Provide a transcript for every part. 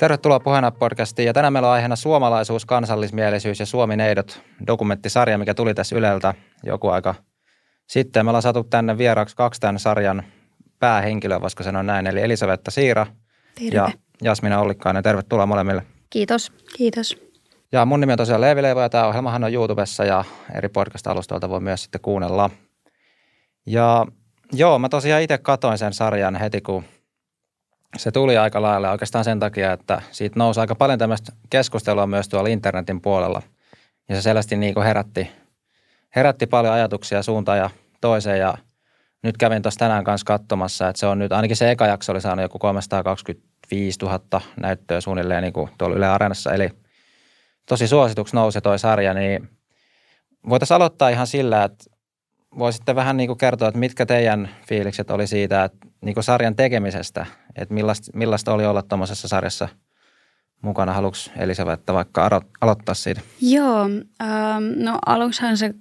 Tervetuloa Puheena podcastiin ja tänään meillä on aiheena suomalaisuus, kansallismielisyys ja Suomi-neidot dokumenttisarja, mikä tuli tässä Yleltä joku aika sitten. Me ollaan saatu tänne vieraaksi kaksi tämän sarjan päähenkilöä, voisiko sanoa näin, eli Elisavetta Siira Terve. ja Jasmina Ollikkainen. Tervetuloa molemmille. Kiitos. Kiitos. Ja mun nimi on tosiaan Leevi Leivo ja tämä ohjelmahan on YouTubessa ja eri podcast-alustoilta voi myös sitten kuunnella. Ja joo, mä tosiaan itse katoin sen sarjan heti, kun se tuli aika lailla oikeastaan sen takia, että siitä nousi aika paljon tämmöistä keskustelua myös tuolla internetin puolella. Ja se selvästi niin kuin herätti, herätti paljon ajatuksia suuntaan ja toiseen ja nyt kävin tuossa tänään kanssa katsomassa, että se on nyt, ainakin se eka jakso oli saanut joku 325 000 näyttöä suunnilleen niin kuin tuolla Yle Areenassa, eli tosi suosituksi nousi toi sarja, niin voitaisiin aloittaa ihan sillä, että voisitte vähän niin kuin kertoa, että mitkä teidän fiilikset oli siitä, että niin kuin sarjan tekemisestä, että millaista, millaista oli olla tuommoisessa sarjassa mukana. Haluatko Elisabetta vaikka aro- aloittaa siitä? Joo, ähm, no aluksihan se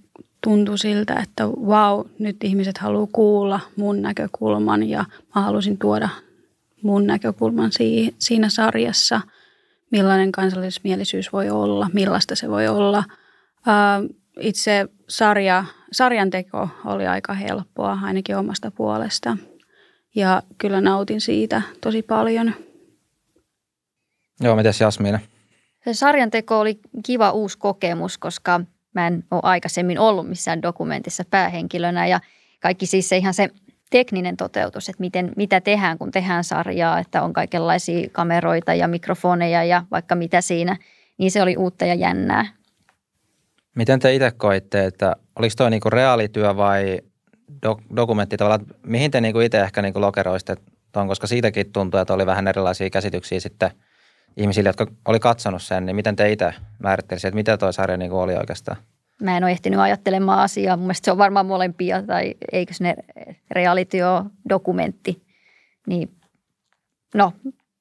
tuntui siltä, että wow, nyt ihmiset haluaa kuulla mun näkökulman ja mä halusin tuoda mun näkökulman si- siinä sarjassa, millainen kansallismielisyys voi olla, millaista se voi olla. Ähm, itse sarja, sarjan teko oli aika helppoa, ainakin omasta puolesta. Ja kyllä nautin siitä tosi paljon. Joo, mites Jasmina? Se sarjan teko oli kiva uusi kokemus, koska mä en ole aikaisemmin ollut missään dokumentissa päähenkilönä ja kaikki siis se ihan se tekninen toteutus, että miten, mitä tehdään, kun tehdään sarjaa, että on kaikenlaisia kameroita ja mikrofoneja ja vaikka mitä siinä, niin se oli uutta ja jännää. Miten te itse koitte, että oliko toi niinku reaalityö vai dok- dokumentti tavallaan, että mihin te niinku itse ehkä niinku lokeroisitte ton, koska siitäkin tuntuu, että oli vähän erilaisia käsityksiä sitten ihmisille, jotka oli katsonut sen, niin miten te itse määrittelisitte, että mitä toi sarja niinku oli oikeastaan? Mä en ole ehtinyt ajattelemaan asiaa. Mun mielestä se on varmaan molempia tai eikö ne reality ole dokumentti. Niin no,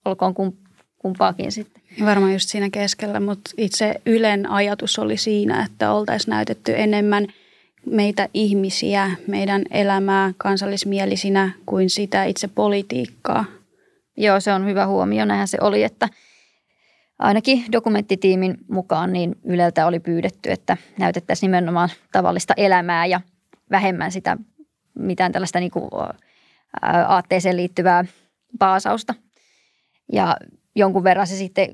olkoon kumpaakin sitten. Varmaan just siinä keskellä, mutta itse Ylen ajatus oli siinä, että oltaisiin näytetty enemmän meitä ihmisiä, meidän elämää kansallismielisinä kuin sitä itse politiikkaa. Joo, se on hyvä huomio. Näinhän se oli, että ainakin dokumenttitiimin mukaan niin Yleltä oli pyydetty, että näytettäisiin nimenomaan tavallista elämää ja vähemmän sitä mitään tällaista niin kuin aatteeseen liittyvää paasausta. Ja jonkun verran se sitten,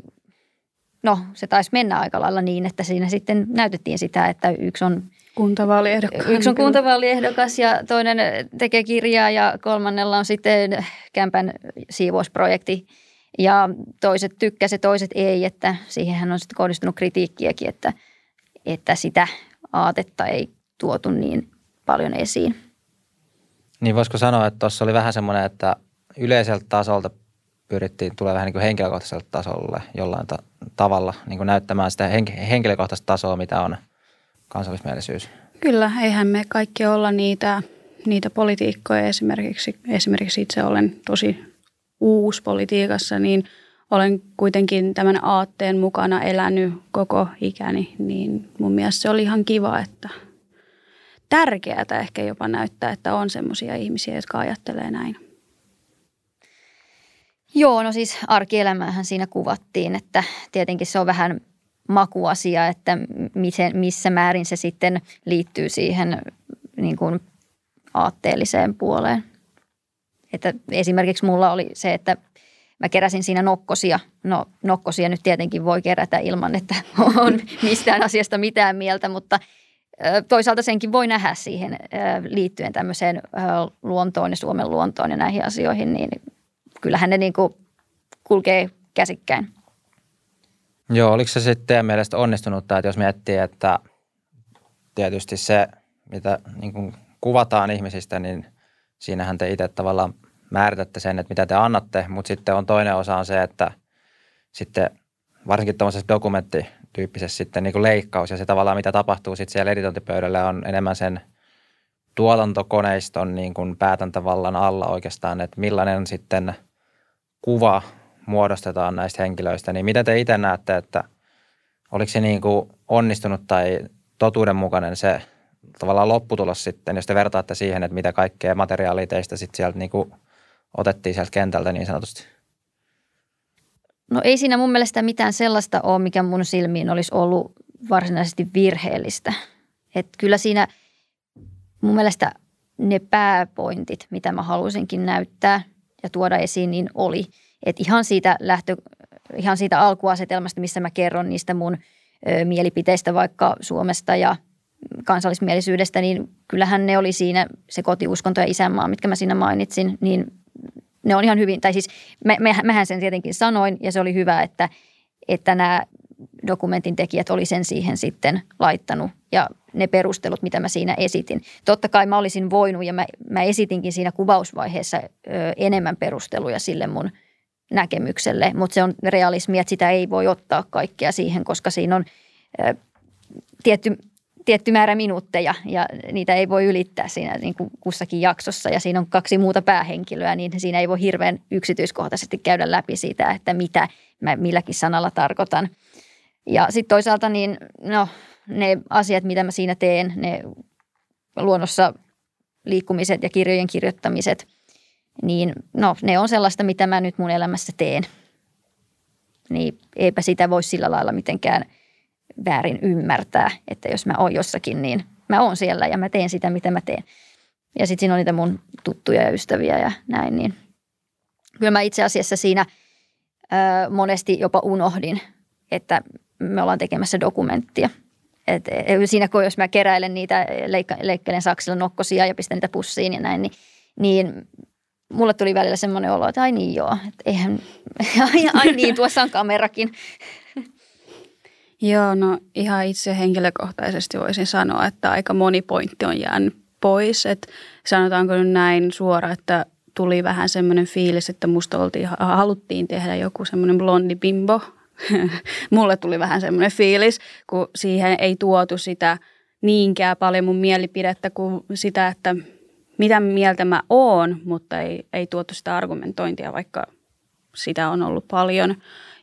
no se taisi mennä aika lailla niin, että siinä sitten näytettiin sitä, että yksi on kuntavaaliehdokas. Yksi on kuntavaaliehdokas ja toinen tekee kirjaa ja kolmannella on sitten kämpän siivousprojekti. Ja toiset tykkäsivät, toiset ei, että siihenhän on sitten kohdistunut kritiikkiäkin, että, että sitä aatetta ei tuotu niin paljon esiin. Niin voisiko sanoa, että tuossa oli vähän semmoinen, että yleiseltä tasolta pyrittiin tulee vähän niin kuin henkilökohtaiselle tasolle jollain ta- tavalla niin kuin näyttämään sitä henk- henkilökohtaista tasoa, mitä on kansallismielisyys. Kyllä, eihän me kaikki olla niitä, niitä politiikkoja. Esimerkiksi, esimerkiksi itse olen tosi uusi politiikassa, niin olen kuitenkin tämän aatteen mukana elänyt koko ikäni, niin mun mielestä se oli ihan kiva, että tärkeää ehkä jopa näyttää, että on semmoisia ihmisiä, jotka ajattelee näin. Joo, no siis arkielämäähän siinä kuvattiin, että tietenkin se on vähän makuasia, että miten, missä määrin se sitten liittyy siihen niin kuin aatteelliseen puoleen. Että esimerkiksi mulla oli se, että mä keräsin siinä nokkosia. No nokkosia nyt tietenkin voi kerätä ilman, että on mistään asiasta mitään mieltä, mutta toisaalta senkin voi nähdä siihen liittyen tämmöiseen luontoon ja Suomen luontoon ja näihin asioihin, niin kyllähän ne niin kuin kulkee käsikkäin. Joo, oliko se sitten teidän mielestä onnistunut, että jos miettii, että tietysti se, mitä niin kuin kuvataan ihmisistä, niin siinähän te itse tavallaan määritätte sen, että mitä te annatte, mutta sitten on toinen osa on se, että sitten varsinkin tämmöisessä dokumenttityyppisessä sitten niin kuin leikkaus ja se tavallaan mitä tapahtuu sitten siellä editointipöydällä on enemmän sen tuotantokoneiston niin kuin päätäntävallan alla oikeastaan, että millainen sitten kuva muodostetaan näistä henkilöistä, niin mitä te itse näette, että oliko se niin kuin onnistunut tai totuudenmukainen se tavallaan lopputulos sitten, jos te vertaatte siihen, että mitä kaikkea materiaalia teistä sitten sieltä niin kuin otettiin sieltä kentältä niin sanotusti? No ei siinä mun mielestä mitään sellaista ole, mikä mun silmiin olisi ollut varsinaisesti virheellistä. Et kyllä siinä mun mielestä ne pääpointit, mitä mä halusinkin näyttää ja tuoda esiin, niin oli. Et ihan siitä lähtö, ihan siitä alkuasetelmasta, missä mä kerron niistä mun ö, mielipiteistä vaikka Suomesta ja kansallismielisyydestä, niin kyllähän ne oli siinä se kotiuskonto ja isänmaa, mitkä mä siinä mainitsin, niin ne on ihan hyvin, tai siis mä, mähän sen tietenkin sanoin ja se oli hyvä, että, että nämä dokumentin tekijät oli sen siihen sitten laittanut ja ne perustelut, mitä mä siinä esitin. Totta kai mä olisin voinut ja mä, mä esitinkin siinä kuvausvaiheessa ö, enemmän perusteluja sille mun näkemykselle, mutta se on realismi, että sitä ei voi ottaa kaikkea siihen, koska siinä on ö, tietty tietty määrä minuutteja ja niitä ei voi ylittää siinä niin kuin kussakin jaksossa ja siinä on kaksi muuta päähenkilöä, niin siinä ei voi hirveän yksityiskohtaisesti käydä läpi siitä, että mitä mä milläkin sanalla tarkoitan. Ja sitten toisaalta niin no, ne asiat, mitä mä siinä teen, ne luonnossa liikkumiset ja kirjojen kirjoittamiset, niin no, ne on sellaista, mitä mä nyt mun elämässä teen. Niin eipä sitä voi sillä lailla mitenkään – väärin ymmärtää, että jos mä oon jossakin, niin mä oon siellä ja mä teen sitä, mitä mä teen. Ja sitten siinä on niitä mun tuttuja ja ystäviä ja näin, niin kyllä mä itse asiassa siinä ö, monesti jopa unohdin, että me ollaan tekemässä dokumenttia. Et, e, siinä kun jos mä keräilen niitä, leikka, leikkelen saksilla nokkosia ja pistän niitä pussiin ja näin, niin, niin mulle tuli välillä semmoinen olo, että ai niin joo, että eihän, ai, ai niin, tuossa on kamerakin. Joo, no ihan itse henkilökohtaisesti voisin sanoa, että aika moni pointti on jäänyt pois. Että sanotaanko nyt näin suora, että tuli vähän semmoinen fiilis, että musta oltiin, haluttiin tehdä joku semmoinen blondi bimbo. Mulle tuli vähän semmoinen fiilis, kun siihen ei tuotu sitä niinkään paljon mun mielipidettä kuin sitä, että mitä mieltä mä oon, mutta ei, ei tuotu sitä argumentointia, vaikka sitä on ollut paljon.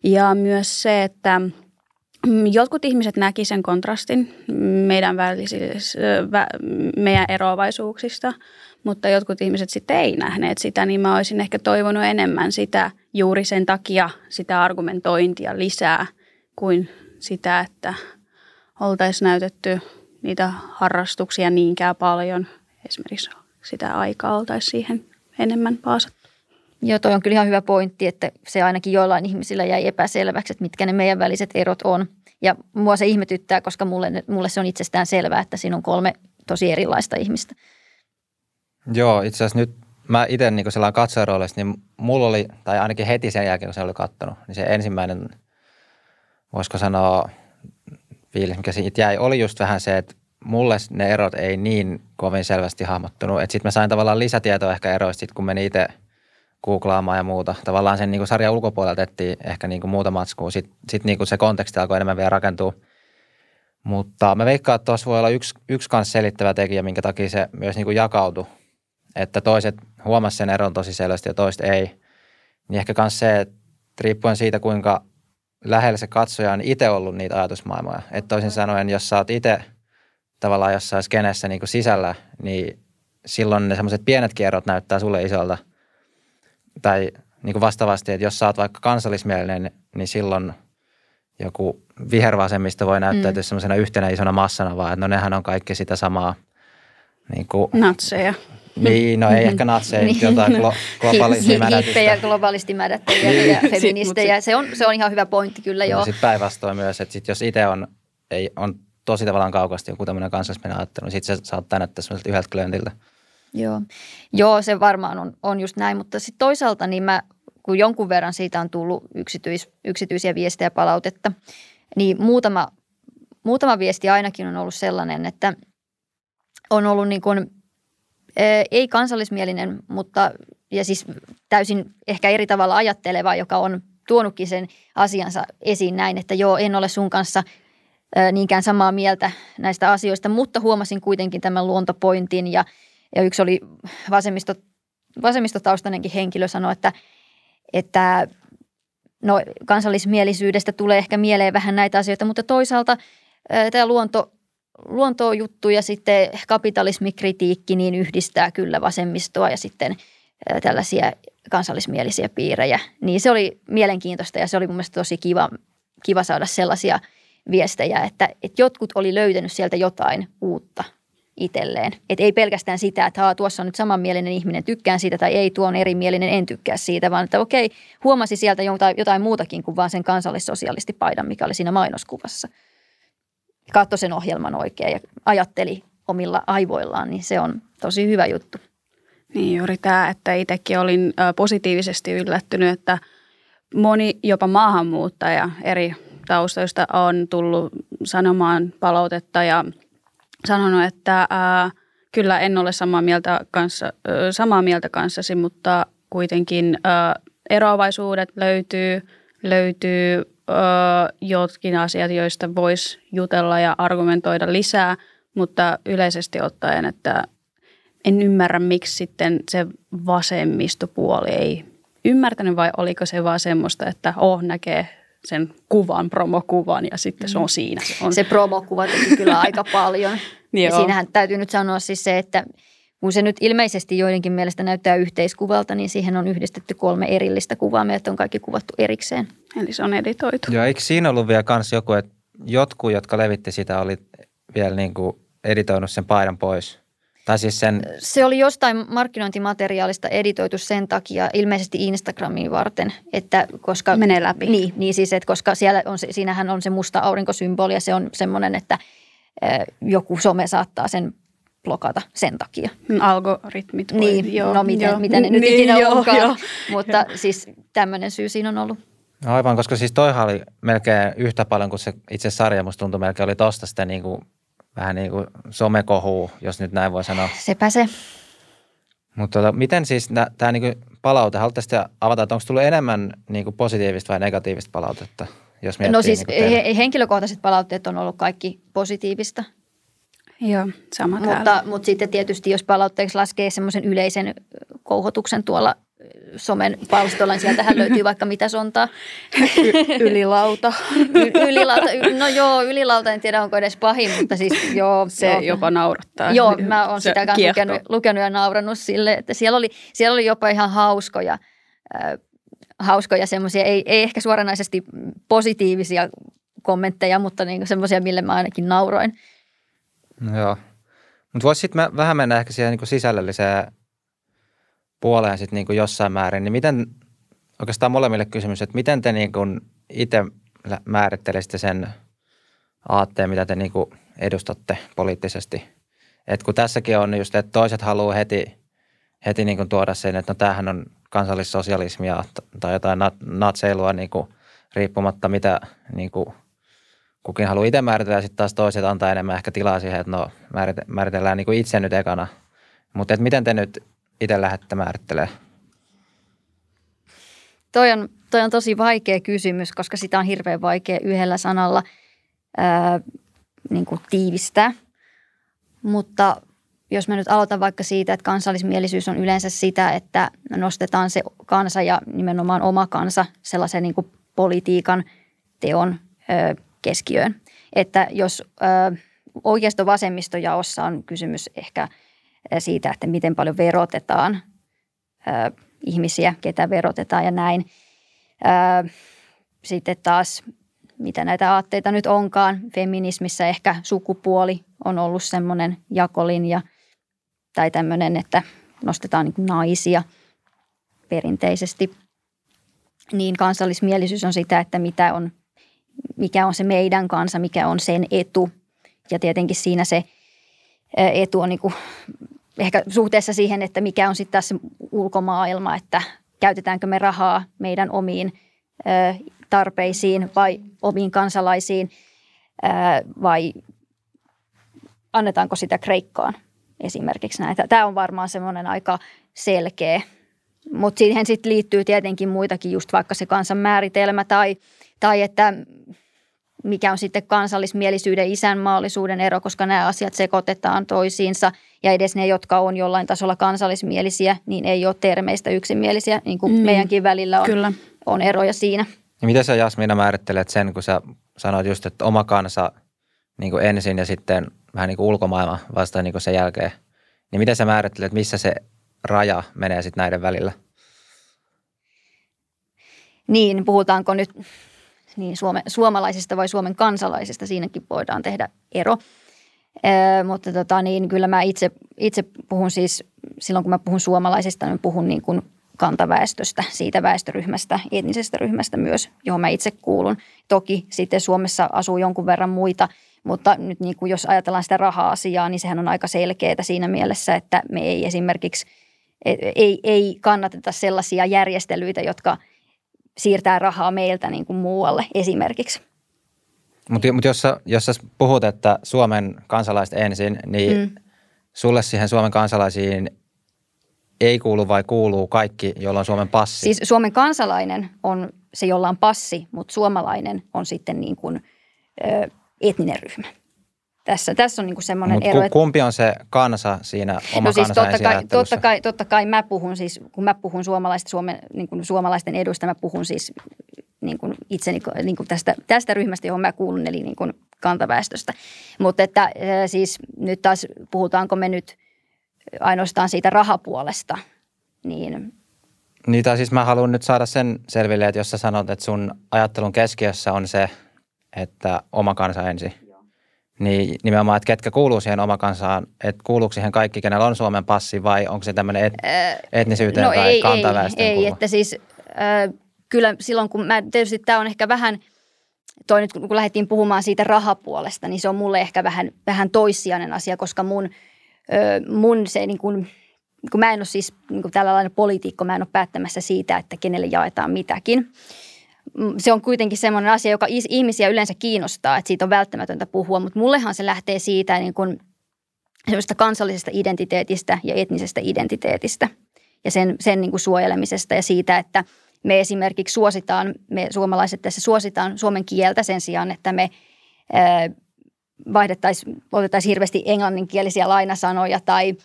Ja myös se, että – Mm, jotkut ihmiset näki sen kontrastin meidän, välisis, meidän eroavaisuuksista, mutta jotkut ihmiset sitten ei nähneet sitä, niin mä olisin ehkä toivonut enemmän sitä juuri sen takia sitä argumentointia lisää kuin sitä, että oltaisiin näytetty niitä harrastuksia niinkään paljon. Esimerkiksi sitä aikaa oltaisiin siihen enemmän paasattu. Joo, toi on kyllä ihan hyvä pointti, että se ainakin joillain ihmisillä jäi epäselväksi, että mitkä ne meidän väliset erot on. Ja mua se ihmetyttää, koska mulle, mulle se on itsestään selvää, että siinä on kolme tosi erilaista ihmistä. Joo, itse asiassa nyt mä itse niin sellainen katsojaroolissa, niin mulla oli, tai ainakin heti sen jälkeen, kun se oli kattonut, niin se ensimmäinen, voisiko sanoa, fiilis, mikä siitä jäi, oli just vähän se, että mulle ne erot ei niin kovin selvästi hahmottunut. Sitten mä sain tavallaan lisätietoa ehkä eroista, sit kun menin itse – googlaamaan ja muuta. Tavallaan sen niin sarjan ulkopuolelta ettiin ehkä niin kuin muuta matskua. Sitten sit niin kuin se konteksti alkoi enemmän vielä rakentua. Mutta mä veikkaan, että tuossa voi olla yksi, yksi kanssa selittävä tekijä, minkä takia se myös niin kuin jakautui. Että toiset huomasivat sen eron tosi selvästi ja toiset ei. Niin ehkä myös se, että riippuen siitä, kuinka lähellä se katsoja on itse ollut niitä ajatusmaailmoja. Että toisin sanoen, jos sä oot itse tavallaan jossain skenessä niin kuin sisällä, niin silloin ne semmoiset pienet kierrot näyttää sulle isolta – tai niin kuin vastaavasti, että jos sä oot vaikka kansallismielinen, niin silloin joku vihervasemmisto voi näyttäytyä mm. semmoisena yhtenä isona massana, vaan että no nehän on kaikki sitä samaa. Niin kuin, natseja. Niin, no ei ehkä natseja, niin. jotain glo- globalistimädätystä. Hippejä, globalistimädättäjiä niin. ja feministejä. Se on, se on ihan hyvä pointti kyllä, joo. Sitten päinvastoin myös, että sit jos itse on, ei, on tosi tavallaan kaukasti joku tämmöinen kansallismielinen ajattelu, niin sitten sä saat tänättää semmoiselta yhdeltä klöntiltä. Joo. Joo, se varmaan on, on just näin, mutta sitten toisaalta niin mä, kun jonkun verran siitä on tullut yksityis, yksityisiä viestejä palautetta, niin muutama, muutama viesti ainakin on ollut sellainen, että on ollut niin kuin, ei kansallismielinen, mutta ja siis täysin ehkä eri tavalla ajatteleva, joka on tuonutkin sen asiansa esiin näin, että joo, en ole sun kanssa niinkään samaa mieltä näistä asioista, mutta huomasin kuitenkin tämän luontopointin ja – ja yksi oli vasemmisto, vasemmistotaustainenkin henkilö sanoi, että, että no, kansallismielisyydestä tulee ehkä mieleen vähän näitä asioita, mutta toisaalta tämä luonto, luontojuttu ja sitten kapitalismikritiikki niin yhdistää kyllä vasemmistoa ja sitten tällaisia kansallismielisiä piirejä. Niin se oli mielenkiintoista ja se oli mun mielestä tosi kiva, kiva saada sellaisia viestejä, että, että jotkut oli löytänyt sieltä jotain uutta itselleen. Et ei pelkästään sitä, että Haa, tuossa on nyt samanmielinen ihminen, tykkään siitä tai ei, tuo on erimielinen, en tykkää siitä, vaan että okei, huomasi sieltä jotain, jotain muutakin kuin vaan sen kansallissosialistipaidan, mikä oli siinä mainoskuvassa. Katso sen ohjelman oikein ja ajatteli omilla aivoillaan, niin se on tosi hyvä juttu. Niin juuri tämä, että itsekin olin positiivisesti yllättynyt, että moni jopa maahanmuuttaja eri taustoista on tullut sanomaan palautetta ja sanonut, että ää, kyllä en ole samaa mieltä, kanssa, ä, samaa mieltä kanssasi, mutta kuitenkin ä, eroavaisuudet löytyy, löytyy ä, jotkin asiat, joista voisi jutella ja argumentoida lisää, mutta yleisesti ottaen, että en ymmärrä, miksi sitten se vasemmistopuoli ei ymmärtänyt vai oliko se vaan semmoista, että oh näkee sen kuvan, promokuvan ja sitten se on mm. siinä. Se, on. se promokuva teki kyllä aika paljon. ja siinähän täytyy nyt sanoa siis se, että kun se nyt ilmeisesti joidenkin mielestä näyttää yhteiskuvalta, niin siihen on yhdistetty kolme erillistä kuvaa. Meidät on kaikki kuvattu erikseen. Eli se on editoitu. Joo, eikö siinä ollut vielä kans joku, että jotkut, jotka levitti sitä, oli vielä niin kuin editoinut sen paidan pois? Tai siis sen... Se oli jostain markkinointimateriaalista editoitu sen takia, ilmeisesti Instagramiin varten, että koska... Menee läpi. Niin, niin siis, että koska siellä on se, siinähän on se musta aurinkosymboli ja se on semmoinen, että joku some saattaa sen blokata sen takia. Algoritmit voi, Niin, joo, no miten, joo. miten ne nyt niin, ikinä joo, onkaan, joo. mutta joo. siis tämmöinen syy siinä on ollut. Aivan, koska siis toihan oli melkein yhtä paljon kuin se itse sarja, musta tuntui melkein oli tosta sitten niin kuin vähän niin kuin somekohuu, jos nyt näin voi sanoa. Sepä se. Mutta tota, miten siis tämä niinku palaute, haluaisitte avata, että onko tullut enemmän niinku positiivista vai negatiivista palautetta? Jos no siis niinku he, henkilökohtaiset palautteet on ollut kaikki positiivista. Joo, sama mutta, mutta sitten tietysti jos palautteeksi laskee semmoisen yleisen kouhotuksen tuolla somen palstolla, niin sieltähän löytyy vaikka mitä sontaa. Y- ylilauta. Y- ylilauta. No joo, ylilauta en tiedä onko edes pahin, mutta siis joo. Se joo. jopa naurattaa. Joo, mä oon sitä kanssa lukenut, lukenut ja naurannut sille, että siellä oli, siellä oli jopa ihan hauskoja, äh, hauskoja semmoisia, ei, ei ehkä suoranaisesti positiivisia kommentteja, mutta niin semmoisia, mille mä ainakin nauroin. No joo. Mutta voisi sitten vähän mennä ehkä siihen niin sisällölliseen puoleen sitten niin jossain määrin, niin miten, oikeastaan molemmille kysymys, että miten te niin itse määrittelisitte sen aatteen, mitä te niin edustatte poliittisesti? Et kun tässäkin on just, että toiset haluaa heti, heti niin tuoda sen, että no tämähän on kansallissosialismia tai jotain natseilua niin kuin riippumatta mitä niin kuin kukin haluaa itse määritellä ja sitten taas toiset antaa enemmän ehkä tilaa siihen, että no määritellään niin itse nyt ekana. Mutta miten te nyt itse lähdette määrittelemään? Toi on, toi on tosi vaikea kysymys, koska sitä on hirveän vaikea yhdellä sanalla ää, niin kuin tiivistää. Mutta jos mä nyt aloitan vaikka siitä, että kansallismielisyys on yleensä sitä, että nostetaan se kansa ja nimenomaan oma kansa sellaisen niin kuin politiikan teon ö, keskiöön. Että jos oikeisto-vasemmistojaossa on kysymys ehkä – siitä, että miten paljon verotetaan ihmisiä, ketä verotetaan ja näin. Sitten taas, mitä näitä aatteita nyt onkaan, feminismissä ehkä sukupuoli on ollut semmoinen jakolinja tai tämmöinen, että nostetaan niin naisia perinteisesti. Niin kansallismielisyys on sitä, että mitä on, mikä on se meidän kansa, mikä on sen etu. Ja tietenkin siinä se etu on niin kuin ehkä suhteessa siihen, että mikä on sitten tässä ulkomaailma, että käytetäänkö me rahaa meidän omiin tarpeisiin vai omiin kansalaisiin vai annetaanko sitä Kreikkaan esimerkiksi näitä. Tämä on varmaan semmoinen aika selkeä, mutta siihen sitten liittyy tietenkin muitakin, just vaikka se kansan määritelmä tai, tai että mikä on sitten kansallismielisyyden isänmaallisuuden ero, koska nämä asiat sekoitetaan toisiinsa ja edes ne, jotka on jollain tasolla kansallismielisiä, niin ei ole termeistä yksimielisiä, niin kuin mm, meidänkin välillä on, Kyllä. on eroja siinä. Ja miten sä Jasmina määrittelet sen, kun sä sanoit just, että oma kansa niin kuin ensin ja sitten vähän niin kuin ulkomaailma vasta niin kuin sen jälkeen, niin miten sä määrittelet, missä se raja menee sitten näiden välillä? Niin, puhutaanko nyt niin suome, suomalaisista vai Suomen kansalaisista, siinäkin voidaan tehdä ero. Ee, mutta tota, niin, kyllä mä itse, itse puhun siis, silloin kun mä puhun suomalaisista, niin puhun niin kuin kantaväestöstä, siitä väestöryhmästä, etnisestä ryhmästä myös, johon mä itse kuulun. Toki sitten Suomessa asuu jonkun verran muita, mutta nyt niin kuin jos ajatellaan sitä raha-asiaa, niin sehän on aika selkeää siinä mielessä, että me ei esimerkiksi ei, ei kannateta sellaisia järjestelyitä, jotka siirtää rahaa meiltä niin kuin muualle esimerkiksi. Mutta mut jos, jos sä puhut, että Suomen kansalaiset ensin, niin mm. sulle siihen Suomen kansalaisiin ei kuulu vai kuuluu kaikki, jolla on Suomen passi? Siis Suomen kansalainen on se, jolla on passi, mutta suomalainen on sitten niin kuin, ö, etninen ryhmä. Tässä, tässä on niin semmoinen Mut ero. Kumpi on se kansa siinä oma no siis totta kai, totta, kai, totta kai mä puhun siis, kun mä puhun suomalaisten, Suomen, niin kuin suomalaisten edusta, mä puhun siis niin kuin itseni niin kuin tästä, tästä ryhmästä, johon mä kuulun, eli niin kuin kantaväestöstä. Mutta että siis nyt taas puhutaanko me nyt ainoastaan siitä rahapuolesta, niin niin, tai siis mä haluan nyt saada sen selville, että jos sä sanot, että sun ajattelun keskiössä on se, että oma kansa ensin, niin nimenomaan, että ketkä kuuluu siihen oma kansaan, että kuuluuko siihen kaikki, kenellä on Suomen passi vai onko se tämmöinen et, etnisyyteen no tai ei, kantaväestön ei, ei, että siis äh, kyllä silloin kun mä, tietysti tämä on ehkä vähän, toi nyt kun lähdettiin puhumaan siitä rahapuolesta, niin se on mulle ehkä vähän, vähän toissijainen asia, koska mun, äh, mun se niin kuin, kun mä en ole siis niin kuin tällainen poliitikko, mä en ole päättämässä siitä, että kenelle jaetaan mitäkin. Mm, se on kuitenkin semmoinen asia, joka ihmisiä yleensä kiinnostaa, että siitä on välttämätöntä puhua, mutta mullehan se lähtee siitä niin kuin kansallisesta identiteetistä ja etnisestä identiteetistä ja sen, sen niin kuin suojelemisesta ja siitä, että me esimerkiksi suositaan, me suomalaiset tässä suositaan suomen kieltä sen sijaan, että me vaihdettaisiin, otettaisiin hirveästi englanninkielisiä lainasanoja tai,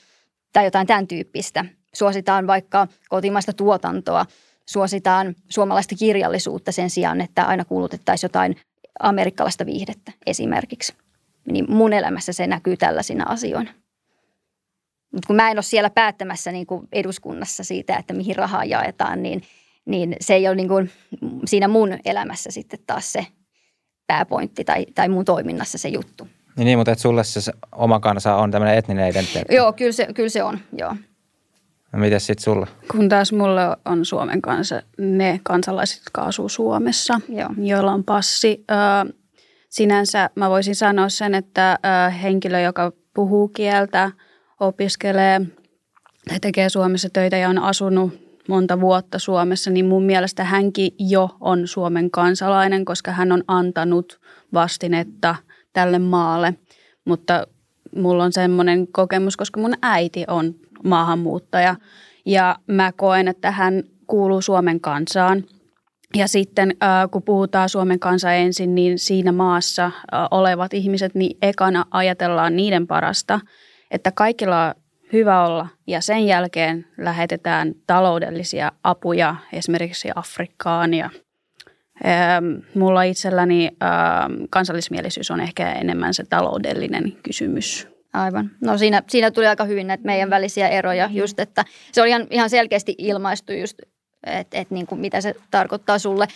tai jotain tämän tyyppistä. Suositaan vaikka kotimaista tuotantoa – suositaan suomalaista kirjallisuutta sen sijaan, että aina kuulutettaisiin jotain amerikkalaista viihdettä esimerkiksi. Niin mun elämässä se näkyy tällaisina asioina. Mutta kun mä en ole siellä päättämässä niin kuin eduskunnassa siitä, että mihin rahaa jaetaan, niin, niin se ei ole niin kuin siinä mun elämässä sitten taas se pääpointti tai, tai mun toiminnassa se juttu. Niin, niin mutta et sulle se oma kansa on tämmöinen etninen identiteetti. Joo, kyllä se, kyllä se on, joo. No miten sitten sulla? Kun taas mulle on Suomen kanssa ne kansalaiset, jotka asuu Suomessa, Joo. joilla on passi. Ö, sinänsä mä voisin sanoa sen, että ö, henkilö, joka puhuu kieltä, opiskelee tai tekee Suomessa töitä ja on asunut monta vuotta Suomessa, niin mun mielestä hänkin jo on Suomen kansalainen, koska hän on antanut vastinetta tälle maalle. Mutta mulla on semmoinen kokemus, koska mun äiti on maahanmuuttaja. Ja mä koen, että hän kuuluu Suomen kansaan. Ja sitten kun puhutaan Suomen kansa ensin, niin siinä maassa olevat ihmiset, niin ekana ajatellaan niiden parasta, että kaikilla on hyvä olla. Ja sen jälkeen lähetetään taloudellisia apuja esimerkiksi Afrikkaan ja Mulla itselläni kansallismielisyys on ehkä enemmän se taloudellinen kysymys Aivan. No siinä, siinä tuli aika hyvin näitä meidän välisiä eroja mm-hmm. just, että se oli ihan, ihan selkeästi ilmaistu just, että et niin kuin mitä se tarkoittaa sulle.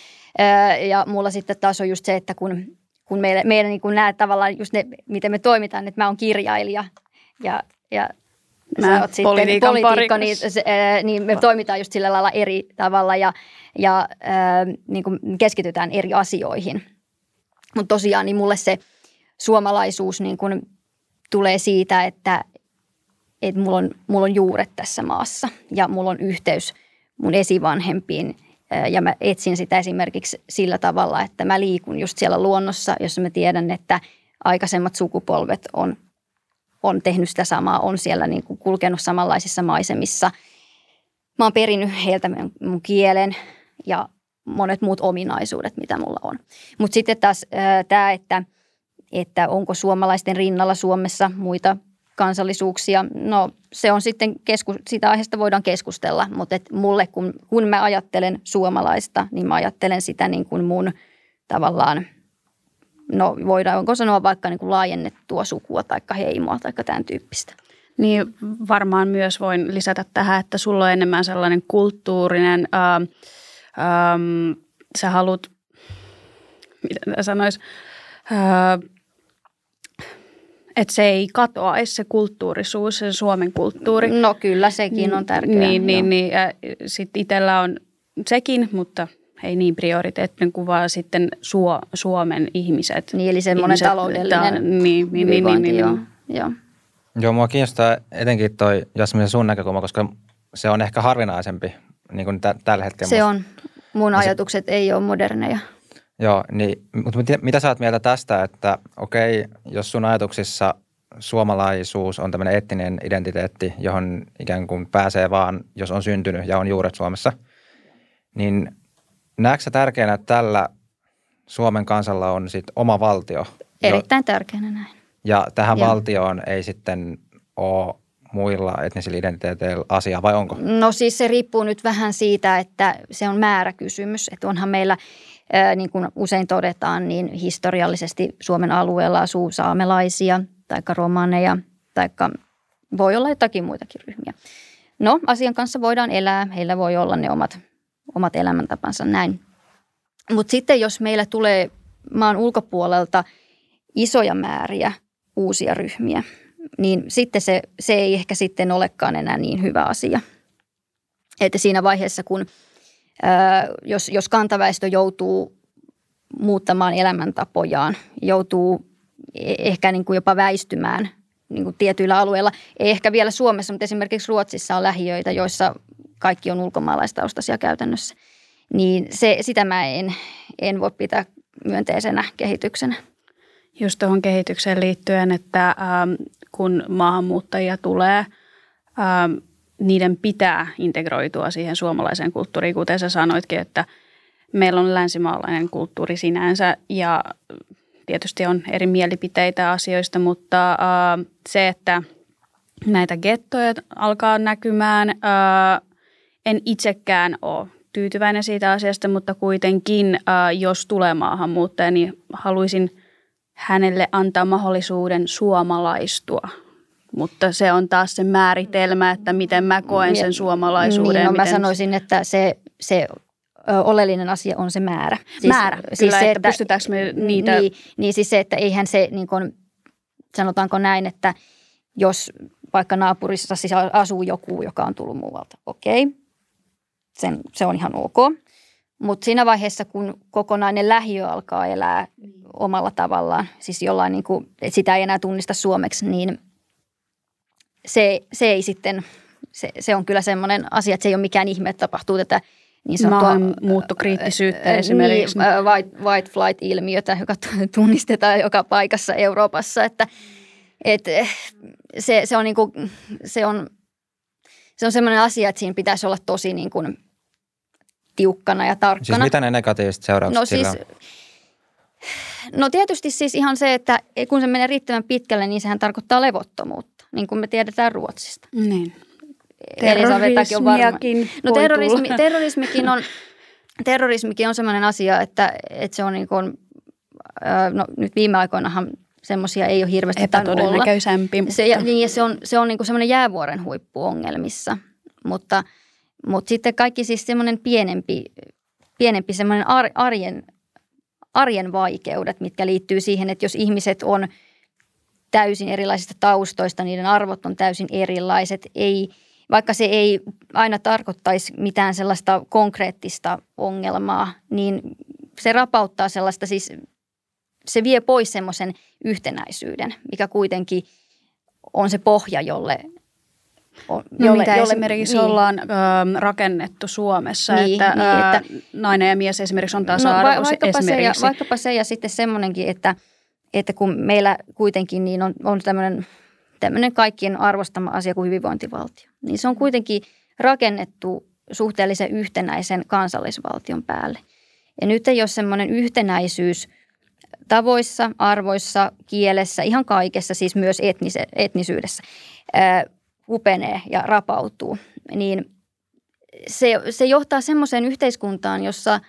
Ja mulla sitten taas on just se, että kun, kun meidän, meidän niin kuin nämä tavallaan just ne, miten me toimitaan, että mä oon kirjailija ja, ja Mä sä oot sitten poliitikko, niin, se, niin me toimitaan just sillä lailla eri tavalla ja, ja niin kuin keskitytään eri asioihin. Mutta tosiaan niin mulle se suomalaisuus niin kuin tulee siitä, että, että mulla, on, mulla on juuret tässä maassa ja mulla on yhteys mun esivanhempiin ja mä etsin sitä esimerkiksi sillä tavalla, että mä liikun just siellä luonnossa, jossa mä tiedän, että aikaisemmat sukupolvet on, on tehnyt sitä samaa, on siellä niin kuin kulkenut samanlaisissa maisemissa. Mä oon perinnyt heiltä mun kielen ja monet muut ominaisuudet, mitä mulla on. Mutta sitten taas tämä, että – että onko suomalaisten rinnalla Suomessa muita kansallisuuksia. No se on sitten, kesku, sitä aiheesta voidaan keskustella, mutta et mulle kun, kun mä ajattelen suomalaista, niin mä ajattelen sitä niin kuin mun tavallaan, no voidaanko sanoa vaikka niin kuin laajennettua sukua tai heimoa tai tämän tyyppistä. Niin varmaan myös voin lisätä tähän, että sulla on enemmän sellainen kulttuurinen, ähm, ähm, sä haluat, mitä sanois, äh, että se ei katoaisi se kulttuurisuus, se Suomen kulttuuri. No kyllä, sekin on tärkeää. Niin, niin, niin sitten itsellä on sekin, mutta ei niin prioriteettinen kuin vaan sitten Suo, Suomen ihmiset. Niin, eli semmoinen ihmiset, taloudellinen ta, niin, niin, niin, niin, niin, joo. joo. Joo, mua kiinnostaa etenkin toi Jasmin sun näkökulma, koska se on ehkä harvinaisempi niin kuin tä- tällä hetkellä. Se on. Mun ajatukset se, ei ole moderneja. Joo, niin, mutta mitä, mitä sä oot mieltä tästä, että okei, jos sun ajatuksissa suomalaisuus on tämmöinen eettinen identiteetti, johon ikään kuin pääsee vaan, jos on syntynyt ja on juuret Suomessa, niin näetkö sä tärkeänä, että tällä Suomen kansalla on sit oma valtio? Erittäin tärkeänä näin. Ja tähän Joo. valtioon ei sitten ole muilla etnisillä identiteeteillä asia vai onko? No siis se riippuu nyt vähän siitä, että se on määräkysymys. Että onhan meillä niin kuin usein todetaan, niin historiallisesti Suomen alueella asuu saamelaisia tai romaneja tai voi olla jotakin muitakin ryhmiä. No, asian kanssa voidaan elää, heillä voi olla ne omat, omat elämäntapansa näin. Mutta sitten jos meillä tulee maan ulkopuolelta isoja määriä uusia ryhmiä, niin sitten se, se ei ehkä sitten olekaan enää niin hyvä asia. Että siinä vaiheessa, kun – jos, jos kantaväestö joutuu muuttamaan elämäntapojaan, joutuu e, ehkä niin kuin jopa väistymään niin kuin tietyillä alueilla. Ei ehkä vielä Suomessa, mutta esimerkiksi Ruotsissa on lähiöitä, joissa kaikki on ulkomaalaistaustaisia käytännössä. Niin se, sitä mä en, en voi pitää myönteisenä kehityksenä. Just tuohon kehitykseen liittyen, että ähm, kun maahanmuuttajia tulee, ähm, niiden pitää integroitua siihen suomalaiseen kulttuuriin, kuten sä sanoitkin, että meillä on länsimaalainen kulttuuri sinänsä ja tietysti on eri mielipiteitä asioista, mutta äh, se, että näitä gettoja alkaa näkymään, äh, en itsekään ole tyytyväinen siitä asiasta, mutta kuitenkin, äh, jos tulee maahanmuuttaja, niin haluaisin hänelle antaa mahdollisuuden suomalaistua mutta se on taas se määritelmä, että miten mä koen sen suomalaisuuden. Niin, no, mä sanoisin, että se, se oleellinen asia on se määrä. Siis, määrä, siis kyllä, se, että, pystytäänkö me niitä... Niin, niin siis se, että eihän se, niin kuin, sanotaanko näin, että jos vaikka naapurissa siis asuu joku, joka on tullut muualta, okei, okay. Sen, se on ihan ok. Mutta siinä vaiheessa, kun kokonainen lähiö alkaa elää omalla tavallaan, siis jollain niin kuin, että sitä ei enää tunnista suomeksi, niin – se, se ei sitten, se, se on kyllä semmoinen asia, että se ei ole mikään ihme, että tapahtuu tätä niin sanottua muuttokriittisyyttä esimerkiksi. Niin, white, white flight-ilmiötä, joka tunnistetaan joka paikassa Euroopassa, että et, se, se on niin kuin, se on, se on semmoinen asia, että siinä pitäisi olla tosi niin kuin tiukkana ja tarkkana. Siis mitä ne negatiiviset seuraukset no, siis, No tietysti siis ihan se, että kun se menee riittävän pitkälle, niin sehän tarkoittaa levottomuutta niin kuin me tiedetään Ruotsista. Niin. on varma. No terrorismi, terrorismikin on, terrorismikin on sellainen asia, että, että se on niin kuin, no nyt viime aikoinahan semmoisia ei ole hirveästi Epätodennäköisempi. Mutta... Se, ja, niin, ja se on, se on niin kuin semmoinen jäävuoren huippu ongelmissa, mutta, mutta sitten kaikki siis semmoinen pienempi, pienempi semmoinen arjen, arjen vaikeudet, mitkä liittyy siihen, että jos ihmiset on – täysin erilaisista taustoista, niiden arvot on täysin erilaiset. Ei, vaikka se ei aina tarkoittaisi mitään sellaista konkreettista ongelmaa, niin se rapauttaa sellaista siis, se vie pois semmoisen yhtenäisyyden, mikä kuitenkin on se pohja, jolle on, no jolle, mitä jolle, esimerkiksi niin. ollaan ö, rakennettu Suomessa, niin, että, niin, että nainen ja mies esimerkiksi on tasa-arvoisia no, vaikkapa esimerkiksi. Se ja, vaikkapa se ja sitten semmoinenkin, että – että kun meillä kuitenkin niin on, on tämmöinen, tämmöinen kaikkien arvostama asia kuin hyvinvointivaltio, niin se on kuitenkin rakennettu suhteellisen yhtenäisen kansallisvaltion päälle. Ja nyt ei ole semmoinen yhtenäisyys tavoissa, arvoissa, kielessä, ihan kaikessa, siis myös etnise, etnisyydessä, ää, upenee ja rapautuu, niin se, se johtaa semmoiseen yhteiskuntaan, jossa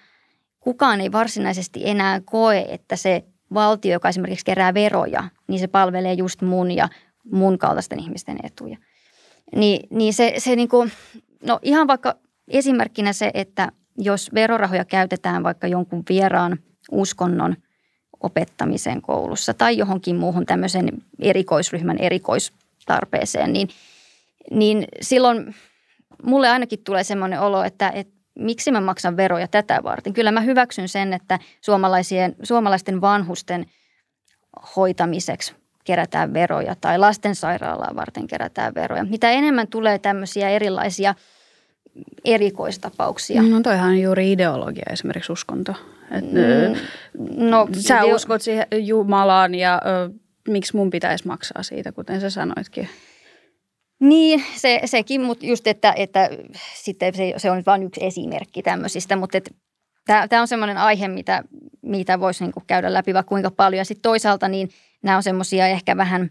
kukaan ei varsinaisesti enää koe, että se valtio, joka esimerkiksi kerää veroja, niin se palvelee just mun ja mun kaltaisten ihmisten etuja. Niin, niin se, se niin kuin, no ihan vaikka esimerkkinä se, että jos verorahoja käytetään vaikka jonkun vieraan uskonnon opettamiseen koulussa tai johonkin muuhun tämmöisen erikoisryhmän erikoistarpeeseen, niin, niin silloin mulle ainakin tulee semmoinen olo, että, että miksi mä maksan veroja tätä varten. Kyllä mä hyväksyn sen, että suomalaisien, suomalaisten vanhusten hoitamiseksi kerätään veroja tai lastensairaalaa varten kerätään veroja. Mitä enemmän tulee tämmöisiä erilaisia erikoistapauksia. No toihan on juuri ideologia, esimerkiksi uskonto. Et, mm, no, sä ideo- uskot siihen Jumalaan ja ö, miksi mun pitäisi maksaa siitä, kuten sä sanoitkin. Niin, se, sekin, mutta just, että, että sitten se, se on vain yksi esimerkki tämmöisistä, mutta tämä on semmoinen aihe, mitä, mitä voisi niinku käydä läpi vaikka kuinka paljon. Ja sitten toisaalta niin nämä on semmoisia ehkä vähän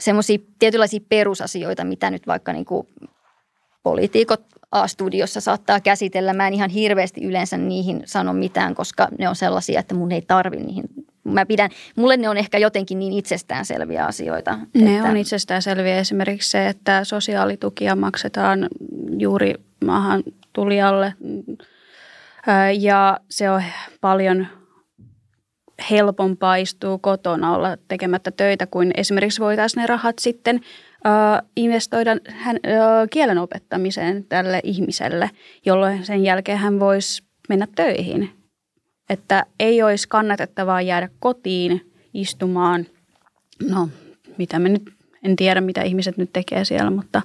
semmoisia tietynlaisia perusasioita, mitä nyt vaikka niinku poliitikot A-studiossa saattaa käsitellä. Mä en ihan hirveästi yleensä niihin sano mitään, koska ne on sellaisia, että mun ei tarvi niihin. Mä pidän, mulle ne on ehkä jotenkin niin itsestäänselviä asioita. Ne että... on itsestäänselviä esimerkiksi se, että sosiaalitukia maksetaan juuri maahan tulijalle ja se on paljon helpompaa istua kotona olla tekemättä töitä kuin esimerkiksi voitaisiin ne rahat sitten investoida hän, kielen opettamiseen tälle ihmiselle, jolloin sen jälkeen hän voisi mennä töihin. Että ei olisi kannatettavaa jäädä kotiin istumaan, no mitä me nyt, en tiedä mitä ihmiset nyt tekee siellä, mutta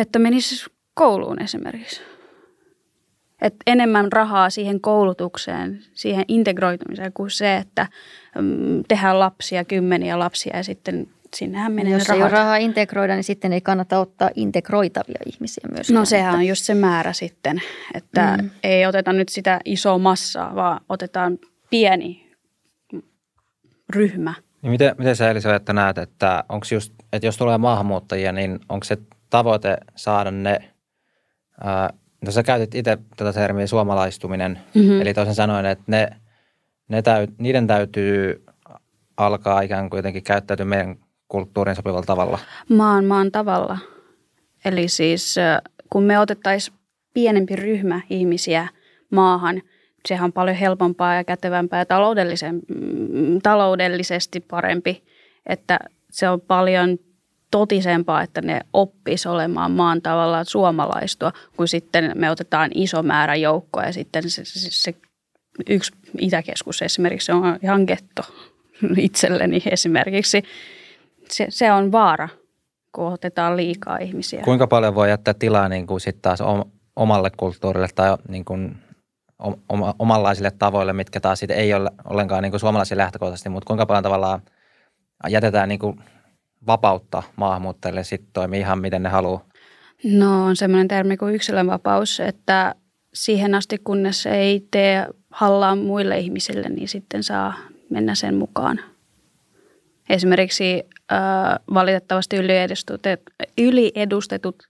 että menisi kouluun esimerkiksi. Et enemmän rahaa siihen koulutukseen, siihen integroitumiseen kuin se, että mm, tehdään lapsia, kymmeniä lapsia ja sitten sinnehän menee Jos rahat. ei ole rahaa integroida, niin sitten ei kannata ottaa integroitavia ihmisiä myös. No sehän on just se määrä sitten, että mm. ei oteta nyt sitä isoa massaa, vaan otetaan pieni ryhmä. Niin miten, miten sä Elisa että näet, että onko just, että jos tulee maahanmuuttajia, niin onko se tavoite saada ne, ää, no sä käytit itse tätä termiä suomalaistuminen, mm-hmm. eli toisin sanoen, että ne, ne täyt, niiden täytyy alkaa ikään kuin jotenkin käyttäytyä meidän kulttuuriin sopivalla tavalla? Maan maan tavalla. Eli siis kun me otettaisiin pienempi ryhmä ihmisiä maahan, sehän on paljon helpompaa ja kätevämpää ja taloudellisen, mm, taloudellisesti parempi, että se on paljon totisempaa, että ne oppis olemaan maan tavallaan suomalaistua, kun sitten me otetaan iso määrä joukkoa ja sitten se, se, se yksi itäkeskus esimerkiksi on ihan getto itselleni esimerkiksi se, se on vaara, kun otetaan liikaa ihmisiä. Kuinka paljon voi jättää tilaa niin kuin sit taas omalle kulttuurille tai niin kuin oma, omanlaisille tavoille, mitkä taas sitten ei ole ollenkaan niin kuin suomalaisia lähtökohtaisesti, mutta kuinka paljon tavallaan jätetään niin kuin vapautta maahanmuuttajille sitten toimii ihan miten ne haluaa? No on semmoinen termi kuin yksilönvapaus, että siihen asti kunnes ei tee hallaa muille ihmisille, niin sitten saa mennä sen mukaan. Esimerkiksi valitettavasti yliedustetut, yliedustetut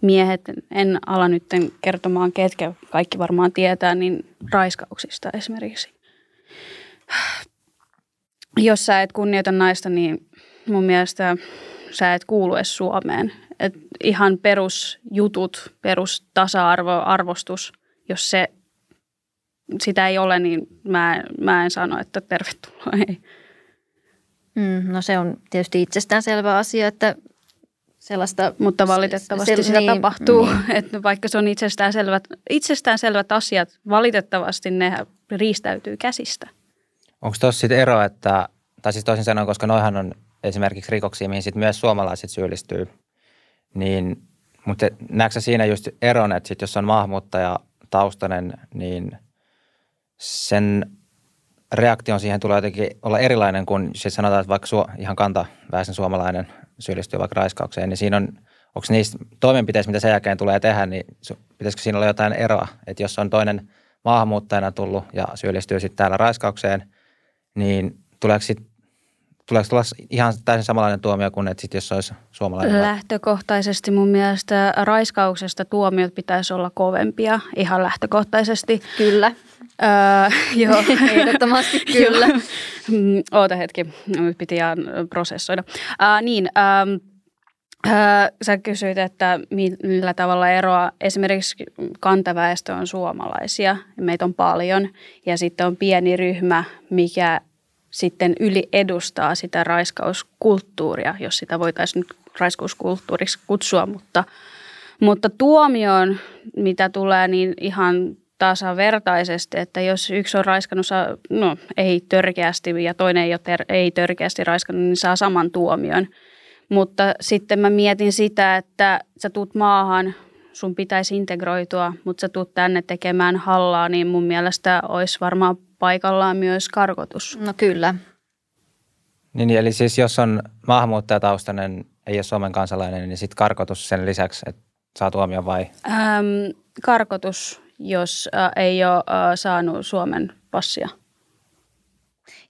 miehet, en ala nyt kertomaan ketkä kaikki varmaan tietää, niin raiskauksista esimerkiksi. Jos sä et kunnioita naista, niin mun mielestä sä et kuulu edes Suomeen. Et ihan perusjutut, perustasa-arvo, arvostus, jos se, sitä ei ole, niin mä, mä en sano, että tervetuloa. Ei. Mm, no se on tietysti itsestäänselvä asia, että sellaista... Mutta valitettavasti se, sitä niin, tapahtuu, niin. että vaikka se on itsestäänselvät, itsestäänselvät asiat, valitettavasti ne riistäytyy käsistä. Onko tuossa sitten ero, että, tai siis toisin sanoen, koska noihan on esimerkiksi rikoksia, mihin sitten myös suomalaiset syyllistyy, niin, mutta näetkö siinä just eron, että sit jos on maahanmuuttaja taustainen, niin sen reaktio siihen tulee jotenkin olla erilainen kuin siis sanotaan, että vaikka su, ihan kantaväestön suomalainen syyllistyy vaikka raiskaukseen, niin siinä on, onko niistä toimenpiteistä, mitä sen jälkeen tulee tehdä, niin pitäisikö siinä olla jotain eroa, että jos on toinen maahanmuuttajana tullut ja syyllistyy sitten täällä raiskaukseen, niin tuleeko sitten Tuleeko tulla ihan täysin samanlainen tuomio kuin että sit jos olisi suomalainen? Lähtökohtaisesti mun mielestä raiskauksesta tuomiot pitäisi olla kovempia ihan lähtökohtaisesti. Kyllä. Öö, joo. Ehdottomasti kyllä. Mm, Oota hetki, nyt piti ihan prosessoida. Äh, niin, ähm, äh, sä kysyit, että millä tavalla eroa esimerkiksi kantaväestö on suomalaisia. Meitä on paljon ja sitten on pieni ryhmä, mikä sitten yli edustaa sitä raiskauskulttuuria, jos sitä voitaisiin nyt raiskauskulttuuriksi kutsua, mutta, mutta tuomioon, mitä tulee, niin ihan tasavertaisesti, että jos yksi on raiskannut, no ei törkeästi ja toinen ei ole ter- ei törkeästi raiskannut, niin saa saman tuomion. Mutta sitten mä mietin sitä, että sä tuut maahan, sun pitäisi integroitua, mutta sä tuut tänne tekemään hallaa, niin mun mielestä olisi varmaan paikallaan myös karkotus. No kyllä. Niin, niin eli siis jos on maahanmuuttajataustainen, ei ole Suomen kansalainen, niin sitten karkotus sen lisäksi, että saa tuomion vai? Ähm, karkotus, jos äh, ei ole äh, saanut Suomen passia.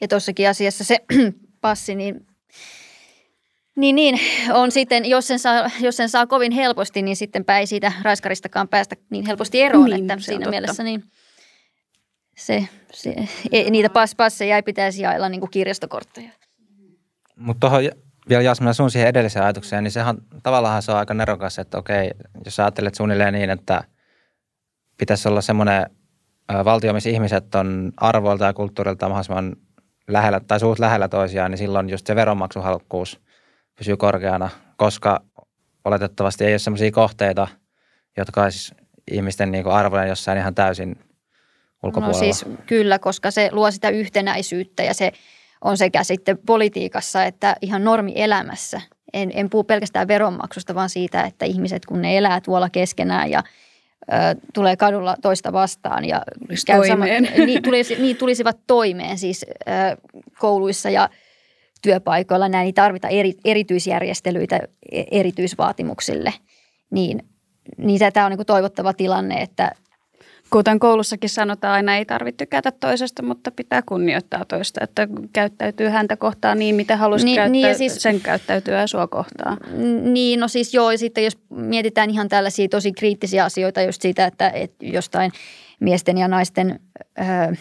Ja tuossakin asiassa se passi, niin niin, niin, on sitten, jos sen, saa, jos sen saa kovin helposti, niin sitten ei siitä raiskaristakaan päästä niin helposti eroon, niin, että siinä mielessä niin se, se, e, niitä pass, passeja ei pitäisi jaella niin kuin kirjastokortteja. Mutta tuohon vielä Jasmina sun siihen edelliseen ajatukseen, niin sehän tavallaan se on aika nerokas, että okei, jos ajattelet suunnilleen niin, että pitäisi olla semmoinen valtio, missä ihmiset on arvoilta ja kulttuurilta mahdollisimman lähellä tai suut lähellä toisiaan, niin silloin just se veronmaksuhalkkuus pysyy korkeana, koska oletettavasti ei ole sellaisia kohteita, jotka olisi ihmisten niin arvojen jossain ihan täysin ulkopuolella. No siis kyllä, koska se luo sitä yhtenäisyyttä ja se on sekä sitten politiikassa että ihan normielämässä. En, en puhu pelkästään veronmaksusta, vaan siitä, että ihmiset kun ne elää tuolla keskenään ja tulee kadulla toista vastaan ja käy sama, niin, tulisi, niin tulisivat toimeen siis kouluissa ja työpaikoilla. Näin ei tarvita eri, erityisjärjestelyitä e, erityisvaatimuksille. Niin, niin tämä on niin toivottava tilanne, että Kuten koulussakin sanotaan, aina ei tarvitse tykätä toisesta, mutta pitää kunnioittaa toista, että käyttäytyy häntä kohtaan niin, mitä haluaisi niin, käyttää, niin siis, sen käyttäytyä sua kohtaan. Niin, no siis joo, sitten jos mietitään ihan tällaisia tosi kriittisiä asioita just siitä, että, että jostain miesten ja naisten öö,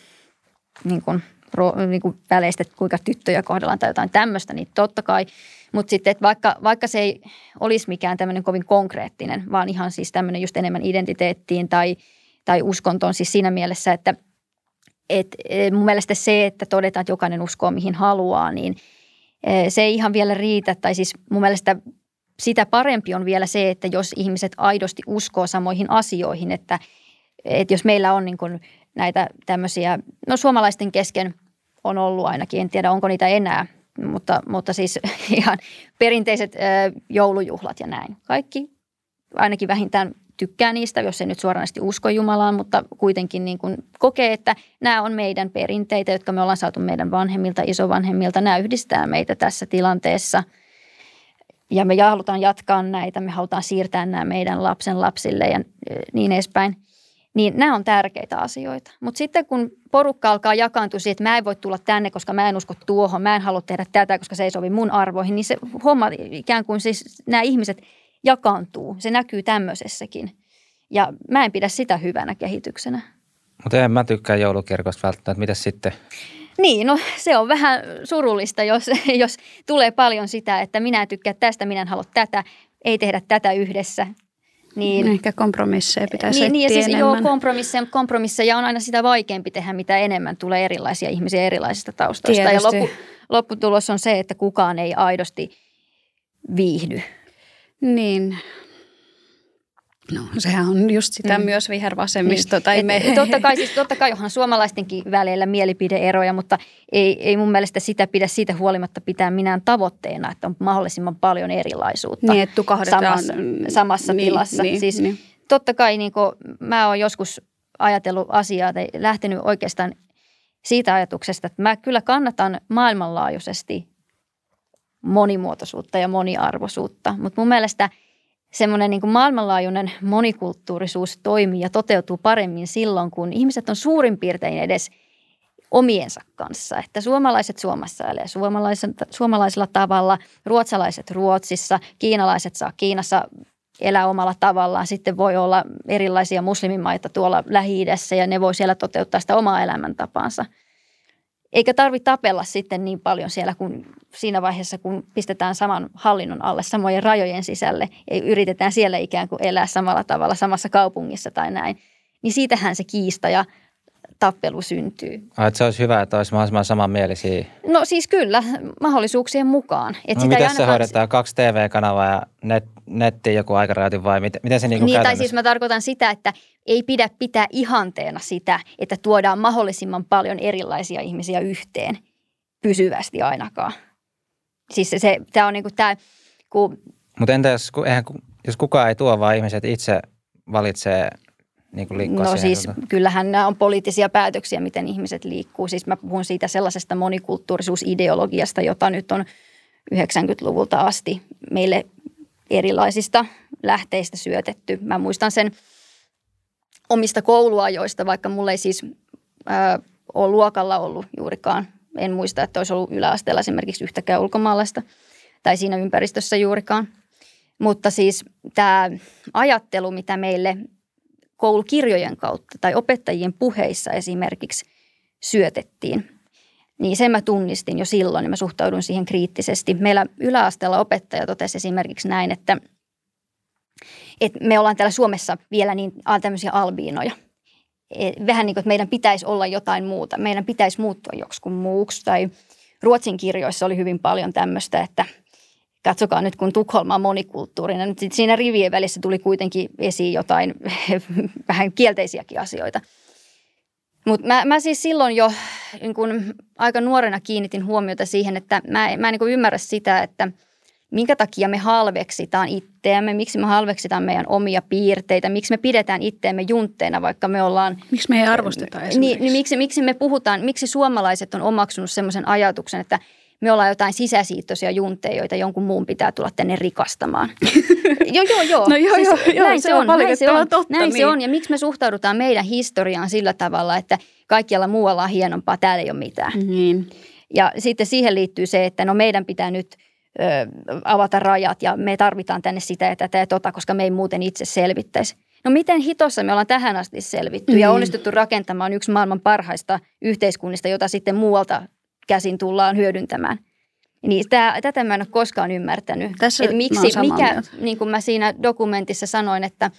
niin kuin, ro, niin kuin väleistä, että kuinka tyttöjä kohdellaan tai jotain tämmöistä, niin totta kai. Mutta sitten, että vaikka, vaikka se ei olisi mikään tämmöinen kovin konkreettinen, vaan ihan siis tämmöinen just enemmän identiteettiin tai – tai uskontoon siis siinä mielessä, että et, e, mun mielestä se, että todetaan, että jokainen uskoo mihin haluaa, niin e, se ei ihan vielä riitä. Tai siis mun mielestä sitä parempi on vielä se, että jos ihmiset aidosti uskoo samoihin asioihin, että, että jos meillä on niin kuin näitä tämmöisiä, no suomalaisten kesken on ollut ainakin, en tiedä onko niitä enää, mutta, mutta siis ihan perinteiset joulujuhlat ja näin. Kaikki ainakin vähintään tykkää niistä, jos ei nyt suoranaisesti usko Jumalaan, mutta kuitenkin niin kuin kokee, että nämä on meidän perinteitä, jotka me ollaan saatu meidän vanhemmilta, isovanhemmilta. Nämä yhdistää meitä tässä tilanteessa ja me halutaan jatkaa näitä, me halutaan siirtää nämä meidän lapsen lapsille ja niin edespäin. Niin nämä on tärkeitä asioita. Mutta sitten kun porukka alkaa jakaantua siihen, että mä en voi tulla tänne, koska mä en usko tuohon, mä en halua tehdä tätä, koska se ei sovi mun arvoihin, niin se homma ikään kuin siis nämä ihmiset jakaantuu. Se näkyy tämmöisessäkin. Ja mä en pidä sitä hyvänä kehityksenä. Mutta en mä tykkää joulukirkosta välttämättä. Mitä sitten? Niin, no se on vähän surullista, jos, jos tulee paljon sitä, että minä en tykkää tästä, minä en halua tätä, ei tehdä tätä yhdessä. Niin, Ehkä kompromisseja pitäisi niin, niin ja siis, enemmän. Joo, kompromisseja, kompromisseja on aina sitä vaikeampi tehdä, mitä enemmän tulee erilaisia ihmisiä erilaisista taustoista. Tietysti. Ja loppu, lopputulos on se, että kukaan ei aidosti viihdy. Niin, No sehän on just sitä mm. myös vihervasemmisto niin. tai Et, me. Totta kai, siis, totta kai onhan suomalaistenkin välillä mielipideeroja, mutta ei, ei mun mielestä sitä pidä siitä huolimatta pitää minään tavoitteena, että on mahdollisimman paljon erilaisuutta niin, että samassa, samassa niin, tilassa. Niin, siis, niin. Totta kai niin kuin, mä oon joskus ajatellut asiaa tai lähtenyt oikeastaan siitä ajatuksesta, että mä kyllä kannatan maailmanlaajuisesti monimuotoisuutta ja moniarvoisuutta, mutta mun mielestä – semmoinen niin maailmanlaajuinen monikulttuurisuus toimii ja toteutuu paremmin silloin, kun ihmiset on suurin piirtein edes omiensa kanssa. Että suomalaiset Suomessa elee suomalaisella tavalla, ruotsalaiset Ruotsissa, kiinalaiset saa Kiinassa elää omalla tavallaan. Sitten voi olla erilaisia muslimimaita tuolla lähi ja ne voi siellä toteuttaa sitä omaa elämäntapaansa. Eikä tarvitse tapella sitten niin paljon siellä kuin siinä vaiheessa, kun pistetään saman hallinnon alle samojen rajojen sisälle ja yritetään siellä ikään kuin elää samalla tavalla samassa kaupungissa tai näin. Niin siitähän se kiista ja tappelu syntyy. Ai, että se olisi hyvä, että olisi mahdollisimman samanmielisiä. No siis kyllä, mahdollisuuksien mukaan. Et no, sitä miten se hoidetaan? Kaksi TV-kanavaa ja net, netti joku aikarajoitin vai miten, miten se niin Niin, tai siis mä tarkoitan sitä, että ei pidä pitää ihanteena sitä, että tuodaan mahdollisimman paljon erilaisia ihmisiä yhteen pysyvästi ainakaan. Siis se, se tämä on niin kuin tämä, kun... Mutta entä jos, eihän, jos kukaan ei tuo, vaan ihmiset itse valitsee niin kuin liikkua No siis tuota. kyllähän nämä on poliittisia päätöksiä, miten ihmiset liikkuu. Siis mä puhun siitä sellaisesta monikulttuurisuusideologiasta, jota nyt on 90-luvulta asti meille erilaisista lähteistä syötetty. Mä muistan sen omista kouluajoista, vaikka mulla ei siis äh, ole luokalla ollut juurikaan. En muista, että olisi ollut yläasteella esimerkiksi yhtäkään ulkomaalaista tai siinä ympäristössä juurikaan. Mutta siis tämä ajattelu, mitä meille koulukirjojen kautta tai opettajien puheissa esimerkiksi syötettiin, niin sen mä tunnistin jo silloin ja mä suhtaudun siihen kriittisesti. Meillä yläasteella opettaja totesi esimerkiksi näin, että, että me ollaan täällä Suomessa vielä niin tämmöisiä albiinoja. E, vähän niin kuin, että meidän pitäisi olla jotain muuta. Meidän pitäisi muuttua joksikun muuksi. Tai Ruotsin kirjoissa oli hyvin paljon tämmöistä, että – katsokaa nyt, kun Tukholma on monikulttuurinen, niin siinä rivien välissä tuli kuitenkin esiin jotain vähän kielteisiäkin asioita. Mutta mä, mä siis silloin jo niin kun aika nuorena kiinnitin huomiota siihen, että mä, mä en niin ymmärrä sitä, että minkä takia me halveksitaan itseämme, miksi me halveksitaan meidän omia piirteitä, miksi me pidetään itteemme juntteina, vaikka me ollaan... Miksi me ei arvosteta niin, esimerkiksi? Niin, niin miksi, miksi me puhutaan, miksi suomalaiset on omaksunut sellaisen ajatuksen, että – me ollaan jotain sisäsiittoisia juntteja, joita jonkun muun pitää tulla tänne rikastamaan. joo, joo, joo. No joo, siis, joo, joo näin se, se on, näin se on, totta. Näin niin. se on. Ja miksi me suhtaudutaan meidän historiaan sillä tavalla, että kaikkialla muualla on hienompaa, täällä ei ole mitään. Niin. Ja sitten siihen liittyy se, että no meidän pitää nyt ö, avata rajat ja me tarvitaan tänne sitä ja tätä ja tota, koska me ei muuten itse selvittäisi. No miten hitossa me ollaan tähän asti selvitty mm. ja onnistuttu rakentamaan yksi maailman parhaista yhteiskunnista, jota sitten muualta käsin tullaan hyödyntämään. Niin tämä, tätä mä en ole koskaan ymmärtänyt. Tässä että miksi, mikä, niin kuin mä siinä dokumentissa sanoin, että,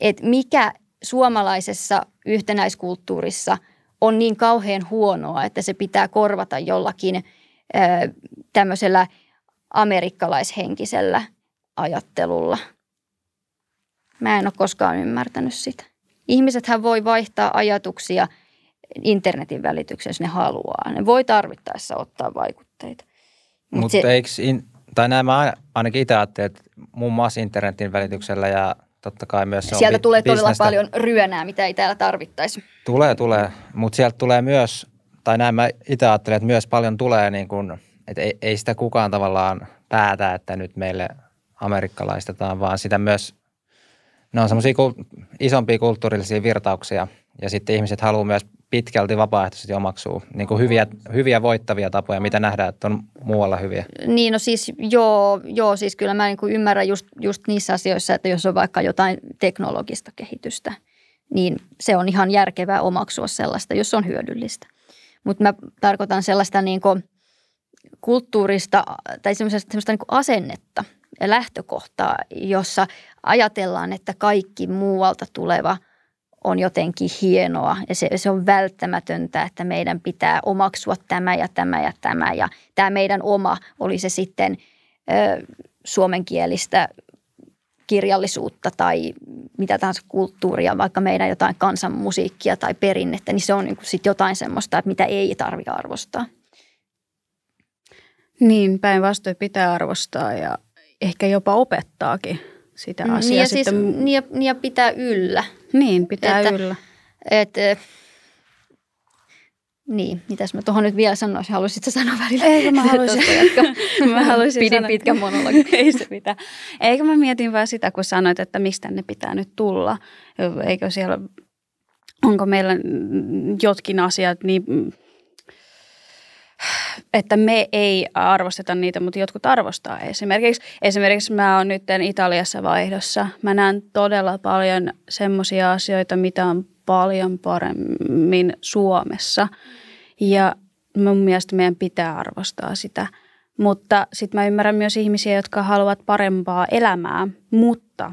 että mikä suomalaisessa yhtenäiskulttuurissa on niin kauhean huonoa, että se pitää korvata jollakin ö, tämmöisellä amerikkalaishenkisellä ajattelulla. Mä en ole koskaan ymmärtänyt sitä. Ihmisethän voi vaihtaa ajatuksia – internetin välityksessä, jos ne haluaa. Ne voi tarvittaessa ottaa vaikutteita. Mutta Mut se, eikö, in, tai näin mä ainakin itse ajattelin, että muun muassa internetin välityksellä ja totta kai myös se Sieltä on tulee bisnestä. todella paljon ryönää, mitä ei täällä tarvittaisi. Tulee, tulee. Mutta sieltä tulee myös, tai näin mä itse ajattelen, että myös paljon tulee niin kuin, että ei, ei sitä kukaan tavallaan päätä, että nyt meille amerikkalaistetaan, vaan sitä myös, ne on semmoisia isompia kulttuurillisia virtauksia ja sitten ihmiset haluaa myös pitkälti vapaaehtoisesti omaksuu niin kuin hyviä, hyviä voittavia tapoja, mitä nähdään, että on muualla hyviä? Niin, no siis joo, joo siis kyllä mä niin kuin ymmärrän just, just niissä asioissa, että jos on vaikka jotain teknologista kehitystä, niin se on ihan järkevää omaksua sellaista, jos on hyödyllistä. Mutta mä tarkoitan sellaista niin kuin kulttuurista tai semmoista, semmoista niin asennetta ja lähtökohtaa, jossa ajatellaan, että kaikki muualta tuleva – on jotenkin hienoa ja se, se on välttämätöntä, että meidän pitää omaksua tämä ja tämä ja tämä. Ja tämä meidän oma, oli se sitten ö, suomenkielistä kirjallisuutta tai mitä tahansa kulttuuria, vaikka meidän jotain kansanmusiikkia tai perinnettä, niin se on niin sitten jotain semmoista, että mitä ei tarvitse arvostaa. Niin, päinvastoin pitää arvostaa ja ehkä jopa opettaakin sitä asiaa. Niin ja, siis, niin ja, niin ja pitää yllä. Niin, pitää että, yllä. Et, niin, mitäs mä tuohon nyt vielä sanoisin? Haluaisitko sanoa välillä? Eikö mä haluaisin. mä haluaisin Pidin sanoa. pitkän monologin. Ei se mitään. Eikö mä mietin vaan sitä, kun sanoit, että mistä ne pitää nyt tulla. Eikö siellä, onko meillä jotkin asiat niin että me ei arvosteta niitä, mutta jotkut arvostaa. Esimerkiksi, esimerkiksi mä oon nyt Italiassa vaihdossa. Mä näen todella paljon semmoisia asioita, mitä on paljon paremmin Suomessa. Ja mun mielestä meidän pitää arvostaa sitä. Mutta sitten mä ymmärrän myös ihmisiä, jotka haluavat parempaa elämää, mutta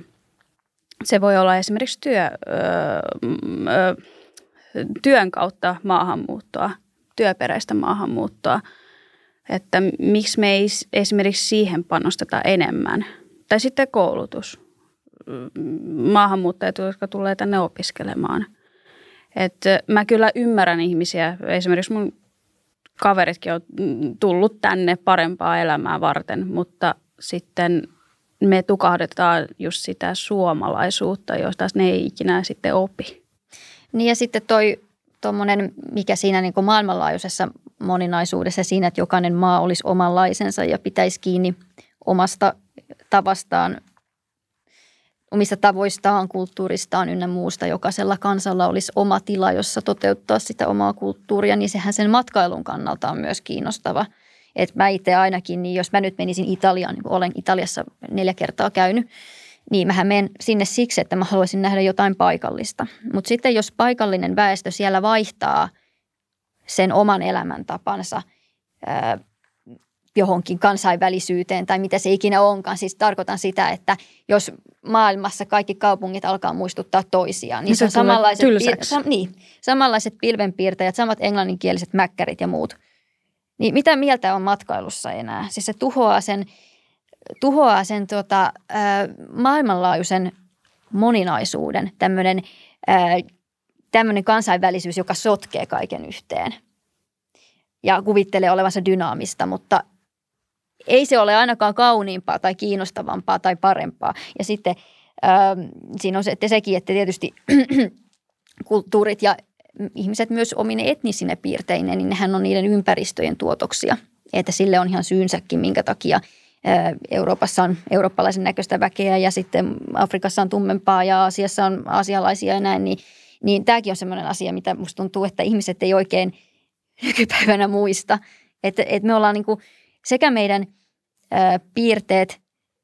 se voi olla esimerkiksi työ, öö, työn kautta maahanmuuttoa, työperäistä maahanmuuttoa. Että miksi me ei esimerkiksi siihen panosteta enemmän. Tai sitten koulutus. Maahanmuuttajat, jotka tulee tänne opiskelemaan. Että mä kyllä ymmärrän ihmisiä. Esimerkiksi mun kaveritkin on tullut tänne parempaa elämää varten, mutta sitten me tukahdetaan just sitä suomalaisuutta, josta ne ei ikinä sitten opi. Niin ja sitten toi tuommoinen, mikä siinä niin maailmanlaajuisessa moninaisuudessa siinä, että jokainen maa olisi omanlaisensa ja pitäisi kiinni omasta tavastaan, omista tavoistaan, kulttuuristaan ynnä muusta. Jokaisella kansalla olisi oma tila, jossa toteuttaa sitä omaa kulttuuria, niin sehän sen matkailun kannalta on myös kiinnostava. Et mä itse ainakin, niin jos mä nyt menisin Italiaan, niin olen Italiassa neljä kertaa käynyt, niin mähän menen sinne siksi, että mä haluaisin nähdä jotain paikallista. Mutta sitten jos paikallinen väestö siellä vaihtaa sen oman elämäntapansa johonkin kansainvälisyyteen tai mitä se ikinä onkaan. Siis tarkoitan sitä, että jos maailmassa kaikki kaupungit alkaa muistuttaa toisiaan, niin, niin se on samanlaiset, pil- sam- niin, samanlaiset pilvenpiirtäjät, samat englanninkieliset mäkkärit ja muut. Niin mitä mieltä on matkailussa enää? Siis se tuhoaa sen – tuhoaa sen tota, ää, maailmanlaajuisen moninaisuuden, tämmöinen, tämmöinen kansainvälisyys, joka sotkee kaiken yhteen ja kuvittelee olevansa dynaamista, mutta ei se ole ainakaan kauniimpaa tai kiinnostavampaa tai parempaa. Ja sitten ää, siinä on se, että sekin, että tietysti kulttuurit ja ihmiset myös omine etnisine piirteineen, niin nehän on niiden ympäristöjen tuotoksia. Että sille on ihan syynsäkin, minkä takia – Euroopassa on eurooppalaisen näköistä väkeä ja sitten Afrikassa on tummempaa ja Aasiassa on asialaisia ja näin, niin, niin tämäkin on sellainen asia, mitä musta tuntuu, että ihmiset ei oikein nykypäivänä muista. Että, että me ollaan niin kuin sekä meidän ää, piirteet,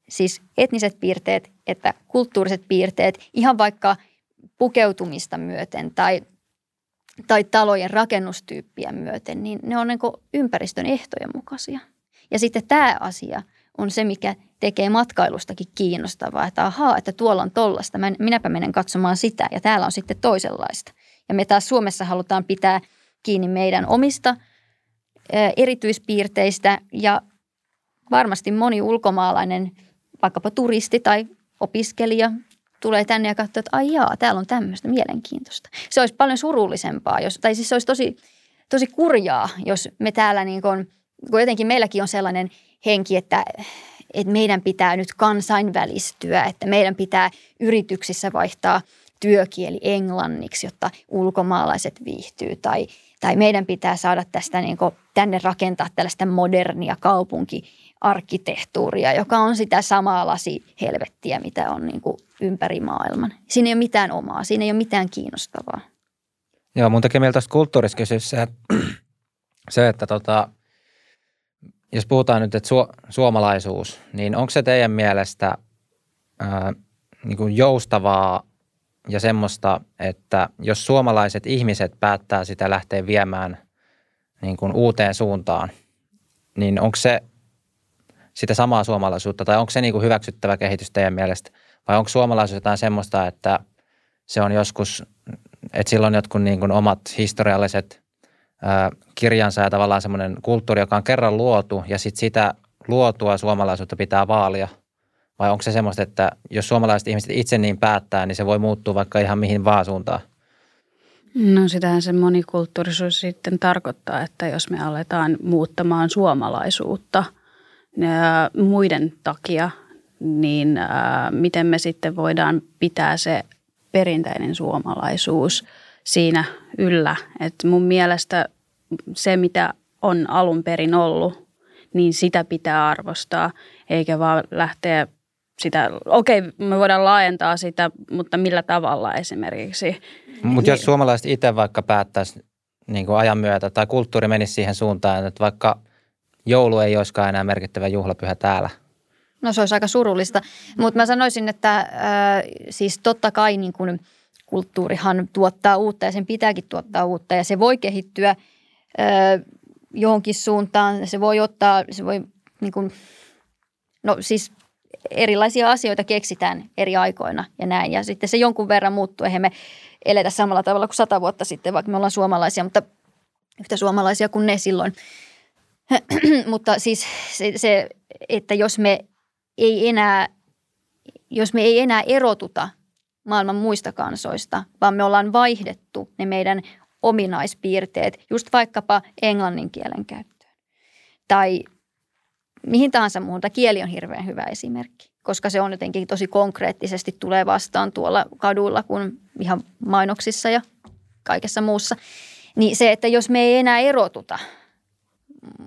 siis etniset piirteet että kulttuuriset piirteet, ihan vaikka pukeutumista myöten tai, tai talojen rakennustyyppiä myöten, niin ne on niin ympäristön ehtojen mukaisia. Ja sitten tämä asia – on se, mikä tekee matkailustakin kiinnostavaa, että ahaa, että tuolla on tollasta, minäpä menen katsomaan sitä ja täällä on sitten toisenlaista. Ja me taas Suomessa halutaan pitää kiinni meidän omista erityispiirteistä ja varmasti moni ulkomaalainen, vaikkapa turisti tai opiskelija tulee tänne ja katsoo, että ai jaa, täällä on tämmöistä mielenkiintoista. Se olisi paljon surullisempaa, jos, tai siis se olisi tosi, tosi kurjaa, jos me täällä niin kuin, kun jotenkin meilläkin on sellainen – henki, että, että meidän pitää nyt kansainvälistyä, että meidän pitää yrityksissä vaihtaa työkieli englanniksi, jotta ulkomaalaiset viihtyy tai, tai meidän pitää saada tästä niin kuin, tänne rakentaa tällaista modernia kaupunkiarkkitehtuuria, joka on sitä samaa lasihelvettiä, mitä on niin kuin ympäri maailman. Siinä ei ole mitään omaa, siinä ei ole mitään kiinnostavaa. Joo, mun tekee mieltä tuosta se, se, että tota, jos puhutaan nyt, että su- suomalaisuus, niin onko se teidän mielestä ää, niin kuin joustavaa ja semmoista, että jos suomalaiset ihmiset päättää sitä lähteä viemään niin kuin uuteen suuntaan, niin onko se sitä samaa suomalaisuutta tai onko se niin kuin hyväksyttävä kehitys teidän mielestä? Vai onko suomalaisuus jotain semmoista, että se on joskus, että sillä on jotkut niin kuin omat historialliset kirjansa ja tavallaan semmoinen kulttuuri, joka on kerran luotu ja sitten sitä luotua suomalaisuutta pitää vaalia? Vai onko se semmoista, että jos suomalaiset ihmiset itse niin päättää, niin se voi muuttua vaikka ihan mihin vaan suuntaan? No sitähän se monikulttuurisuus sitten tarkoittaa, että jos me aletaan muuttamaan suomalaisuutta muiden takia, niin miten me sitten voidaan pitää se perinteinen suomalaisuus siinä yllä. Et mun mielestä se, mitä on alun perin ollut, niin sitä pitää arvostaa, eikä vaan lähteä sitä, okei, me voidaan laajentaa sitä, mutta millä tavalla esimerkiksi. Mutta jos suomalaiset itse vaikka päättäisi niin kuin ajan myötä tai kulttuuri menisi siihen suuntaan, että vaikka joulu ei olisikaan enää merkittävä juhlapyhä täällä. No se olisi aika surullista, mutta mä sanoisin, että äh, siis totta kai niin kun kulttuurihan tuottaa uutta ja sen pitääkin tuottaa uutta ja se voi kehittyä äh, johonkin suuntaan. Se voi ottaa, se voi niin kun, no siis erilaisia asioita keksitään eri aikoina ja näin. Ja sitten se jonkun verran muuttuu. Eihän me eletä samalla tavalla kuin sata vuotta sitten, vaikka me ollaan suomalaisia, mutta yhtä suomalaisia kuin ne silloin. mutta siis se, se, että jos me ei enää, jos me ei enää erotuta maailman muista kansoista, vaan me ollaan vaihdettu ne meidän ominaispiirteet just vaikkapa englannin kielen käyttöön. Tai mihin tahansa muuhun. Kieli on hirveän hyvä esimerkki, koska se on jotenkin tosi konkreettisesti tulee vastaan tuolla kaduilla kuin ihan mainoksissa ja kaikessa muussa. Niin se, että jos me ei enää erotuta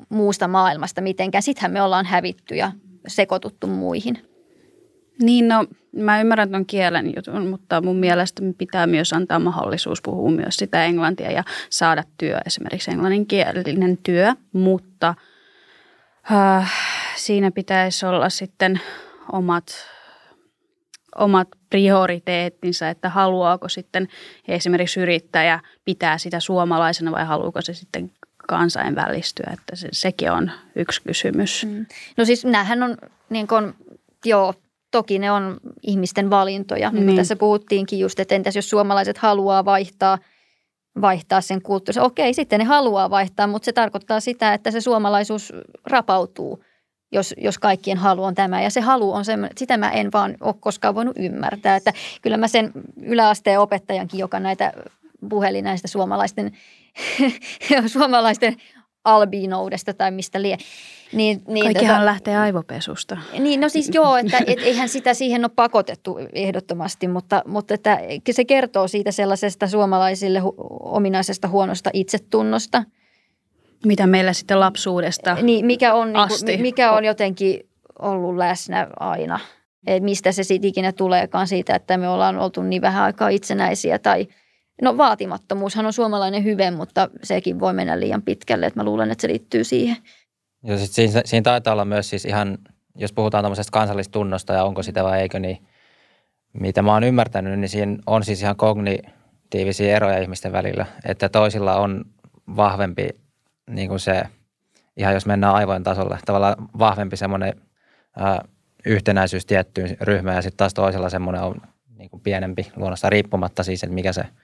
muusta maailmasta mitenkään, sittenhän me ollaan hävitty ja sekoituttu muihin. Niin no, mä ymmärrän tuon kielen jutun, mutta mun mielestä pitää myös antaa mahdollisuus puhua myös sitä englantia ja saada työ, esimerkiksi englanninkielinen työ, mutta äh, siinä pitäisi olla sitten omat, omat prioriteettinsa, että haluaako sitten esimerkiksi yrittäjä pitää sitä suomalaisena vai haluaako se sitten kansainvälistyä, että se, sekin on yksi kysymys. Mm. No siis näähän on niin kuin, joo, toki ne on ihmisten valintoja, niin, niin. tässä puhuttiinkin just, että entäs jos suomalaiset haluaa vaihtaa, vaihtaa sen kulttuurin. Okei, sitten ne haluaa vaihtaa, mutta se tarkoittaa sitä, että se suomalaisuus rapautuu, jos, jos kaikkien halu on tämä. Ja se halu on semmoinen, että sitä mä en vaan ole koskaan voinut ymmärtää. Että kyllä mä sen yläasteen opettajankin, joka näitä puhelin näistä suomalaisten, suomalaisten albinoudesta tai mistä lie. Niin, niin Kaikkihan tota, lähtee aivopesusta. Niin, no siis joo, että et, eihän sitä siihen ole pakotettu ehdottomasti, mutta, mutta että se kertoo siitä sellaisesta suomalaisille hu, ominaisesta huonosta itsetunnosta. Mitä meillä sitten lapsuudesta niin, mikä on, niin kuin, mikä on jotenkin ollut läsnä aina. Et mistä se sitten ikinä tuleekaan siitä, että me ollaan oltu niin vähän aikaa itsenäisiä tai – No vaatimattomuushan on suomalainen hyve, mutta sekin voi mennä liian pitkälle, että mä luulen, että se liittyy siihen. Ja sit siinä, siinä taitaa olla myös siis ihan, jos puhutaan tämmöisestä kansallistunnosta ja onko sitä vai eikö, niin mitä mä oon ymmärtänyt, niin siinä on siis ihan kognitiivisia eroja ihmisten välillä. Että toisilla on vahvempi niin kuin se, ihan jos mennään aivojen tasolle, tavallaan vahvempi semmoinen ää, yhtenäisyys tiettyyn ryhmään ja sitten taas toisella semmoinen on niin kuin pienempi luonnosta riippumatta siis, että mikä se –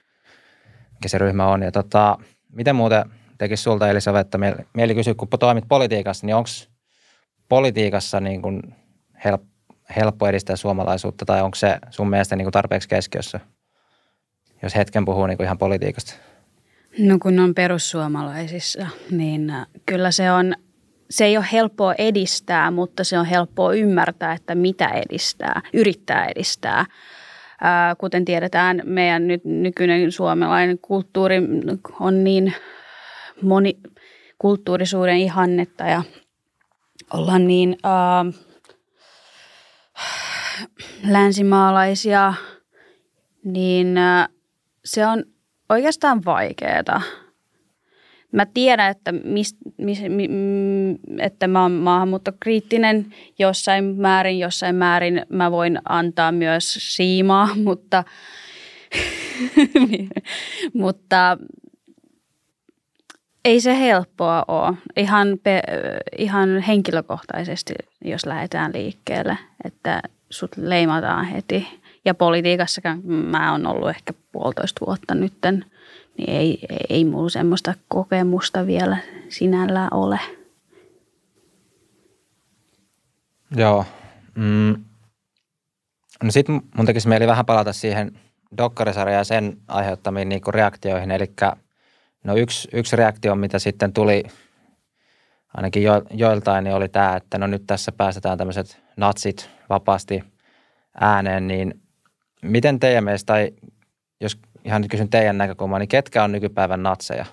mikä se ryhmä on. Ja tota, miten muuten tekisi sulta Elisabetta mieli kysyä, kun toimit politiikassa, niin onko politiikassa niin kuin help, helppo edistää suomalaisuutta tai onko se sun mielestä niin kuin tarpeeksi keskiössä, jos hetken puhuu niin kuin ihan politiikasta? No kun on perussuomalaisissa, niin äh, kyllä se on, se ei ole helppoa edistää, mutta se on helppoa ymmärtää, että mitä edistää, yrittää edistää. Kuten tiedetään, meidän nyt nykyinen suomalainen kulttuuri on niin monikulttuurisuuden ihannetta ja ollaan niin äh, länsimaalaisia, niin äh, se on oikeastaan vaikeaa mä tiedän, että, mis, mis, mi, että mä oon maahanmuuttokriittinen jossain määrin, jossain määrin mä voin antaa myös siimaa, mutta, mutta ei se helppoa ole. Ihan, pe, ihan henkilökohtaisesti, jos lähdetään liikkeelle, että sut leimataan heti. Ja politiikassakaan mä oon ollut ehkä puolitoista vuotta nytten – niin ei, ei mulla semmoista kokemusta vielä sinällään ole. Joo. Mm. No sitten mun tekisi mieli vähän palata siihen dokkarisarjaan ja sen aiheuttamiin niinku reaktioihin. Eli no yksi, yksi reaktio, mitä sitten tuli ainakin jo, joiltain, niin oli tämä, että no nyt tässä päästetään tämmöiset natsit vapaasti ääneen, niin miten teidän mielestä, tai jos ihan nyt kysyn teidän näkökulmaa, niin ketkä on nykypäivän natseja?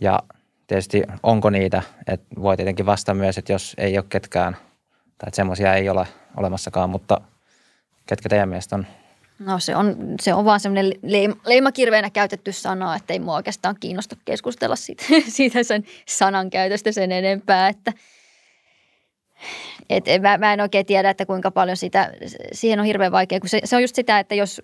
Ja tietysti onko niitä, että voi tietenkin vastata myös, että jos ei ole ketkään, tai että semmoisia ei ole olemassakaan, mutta ketkä teidän mielestä on? No se on, se on vaan semmoinen leima, leimakirveenä käytetty sana, että ei mua oikeastaan kiinnosta keskustella siitä, siitä sen sanan käytöstä sen enempää, että et, mä, mä en oikein tiedä, että kuinka paljon sitä, siihen on hirveän vaikea, kun se, se on just sitä, että jos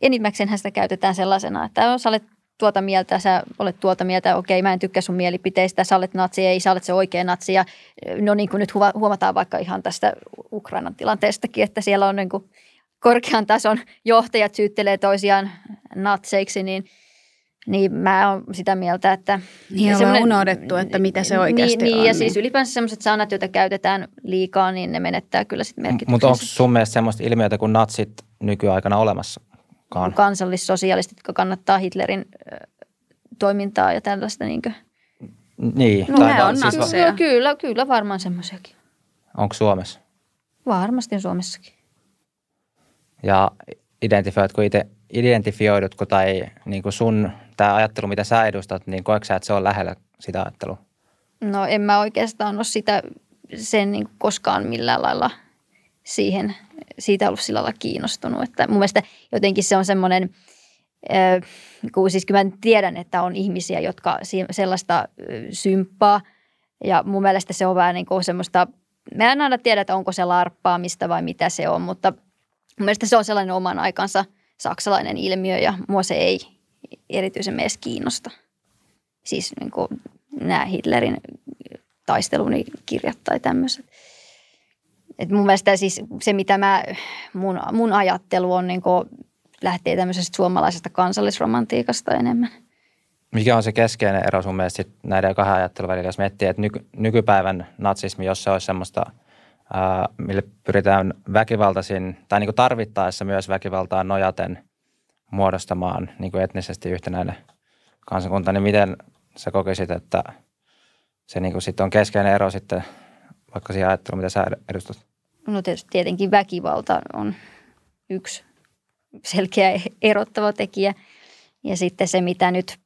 enimmäkseen sitä käytetään sellaisena, että jos olet tuota mieltä, sä olet tuota mieltä, okei mä en tykkää sun mielipiteistä, sä olet natsi, ei sä olet se oikea natsi. Ja no niin kuin nyt huomataan vaikka ihan tästä Ukrainan tilanteestakin, että siellä on niin kuin korkean tason johtajat syyttelee toisiaan natseiksi, niin niin mä oon sitä mieltä, että... Niin on unohdettu, että mitä se oikeasti niin, on. Niin, ja siis ylipäänsä sellaiset sanat, joita käytetään liikaa, niin ne menettää kyllä sitten merkityksensä. Mutta onko sun mielestä sellaista ilmiötä kuin natsit nykyaikana olemassa? Kansallissosialistit, jotka kannattaa Hitlerin toimintaa ja tällaista. Niin, niin no, tai on siis kyllä, kyllä, kyllä varmaan semmoisiakin. Onko Suomessa? Varmasti Suomessakin. Ja identifioitko itse, identifioidutko tai niin kuin sun tämä ajattelu, mitä sä edustat, niin koetko sä, että se on lähellä sitä ajattelua? No en mä oikeastaan ole sitä sen niin koskaan millään lailla siihen, siitä ollut sillä lailla kiinnostunut. Että mun mielestä jotenkin se on semmoinen, kun siis kyllä mä tiedän, että on ihmisiä, jotka sellaista symppaa ja mun mielestä se on vähän niin kuin semmoista, mä en aina tiedä, että onko se larppaamista vai mitä se on, mutta – Mun mielestä se on sellainen oman aikansa saksalainen ilmiö ja mua se ei erityisen edes kiinnosta. Siis niin kuin nämä Hitlerin taistelunikirjat tai tämmöiset. Et mun mielestä siis se, mitä mä, mun, mun ajattelu on, niin lähtee tämmöisestä suomalaisesta kansallisromantiikasta enemmän. Mikä on se keskeinen ero sun mielestä näiden kahden ajattelun välillä, jos miettii, että nyky, nykypäivän natsismi, jos se olisi semmoista – mille pyritään väkivaltaisin tai niin kuin tarvittaessa myös väkivaltaan nojaten muodostamaan niin kuin etnisesti yhtenäinen kansakunta, niin miten sä kokisit, että se niin kuin sitten on keskeinen ero sitten vaikka siihen ajatteluun, mitä sä edustat? No tietysti tietenkin väkivalta on yksi selkeä erottava tekijä. Ja sitten se, mitä nyt,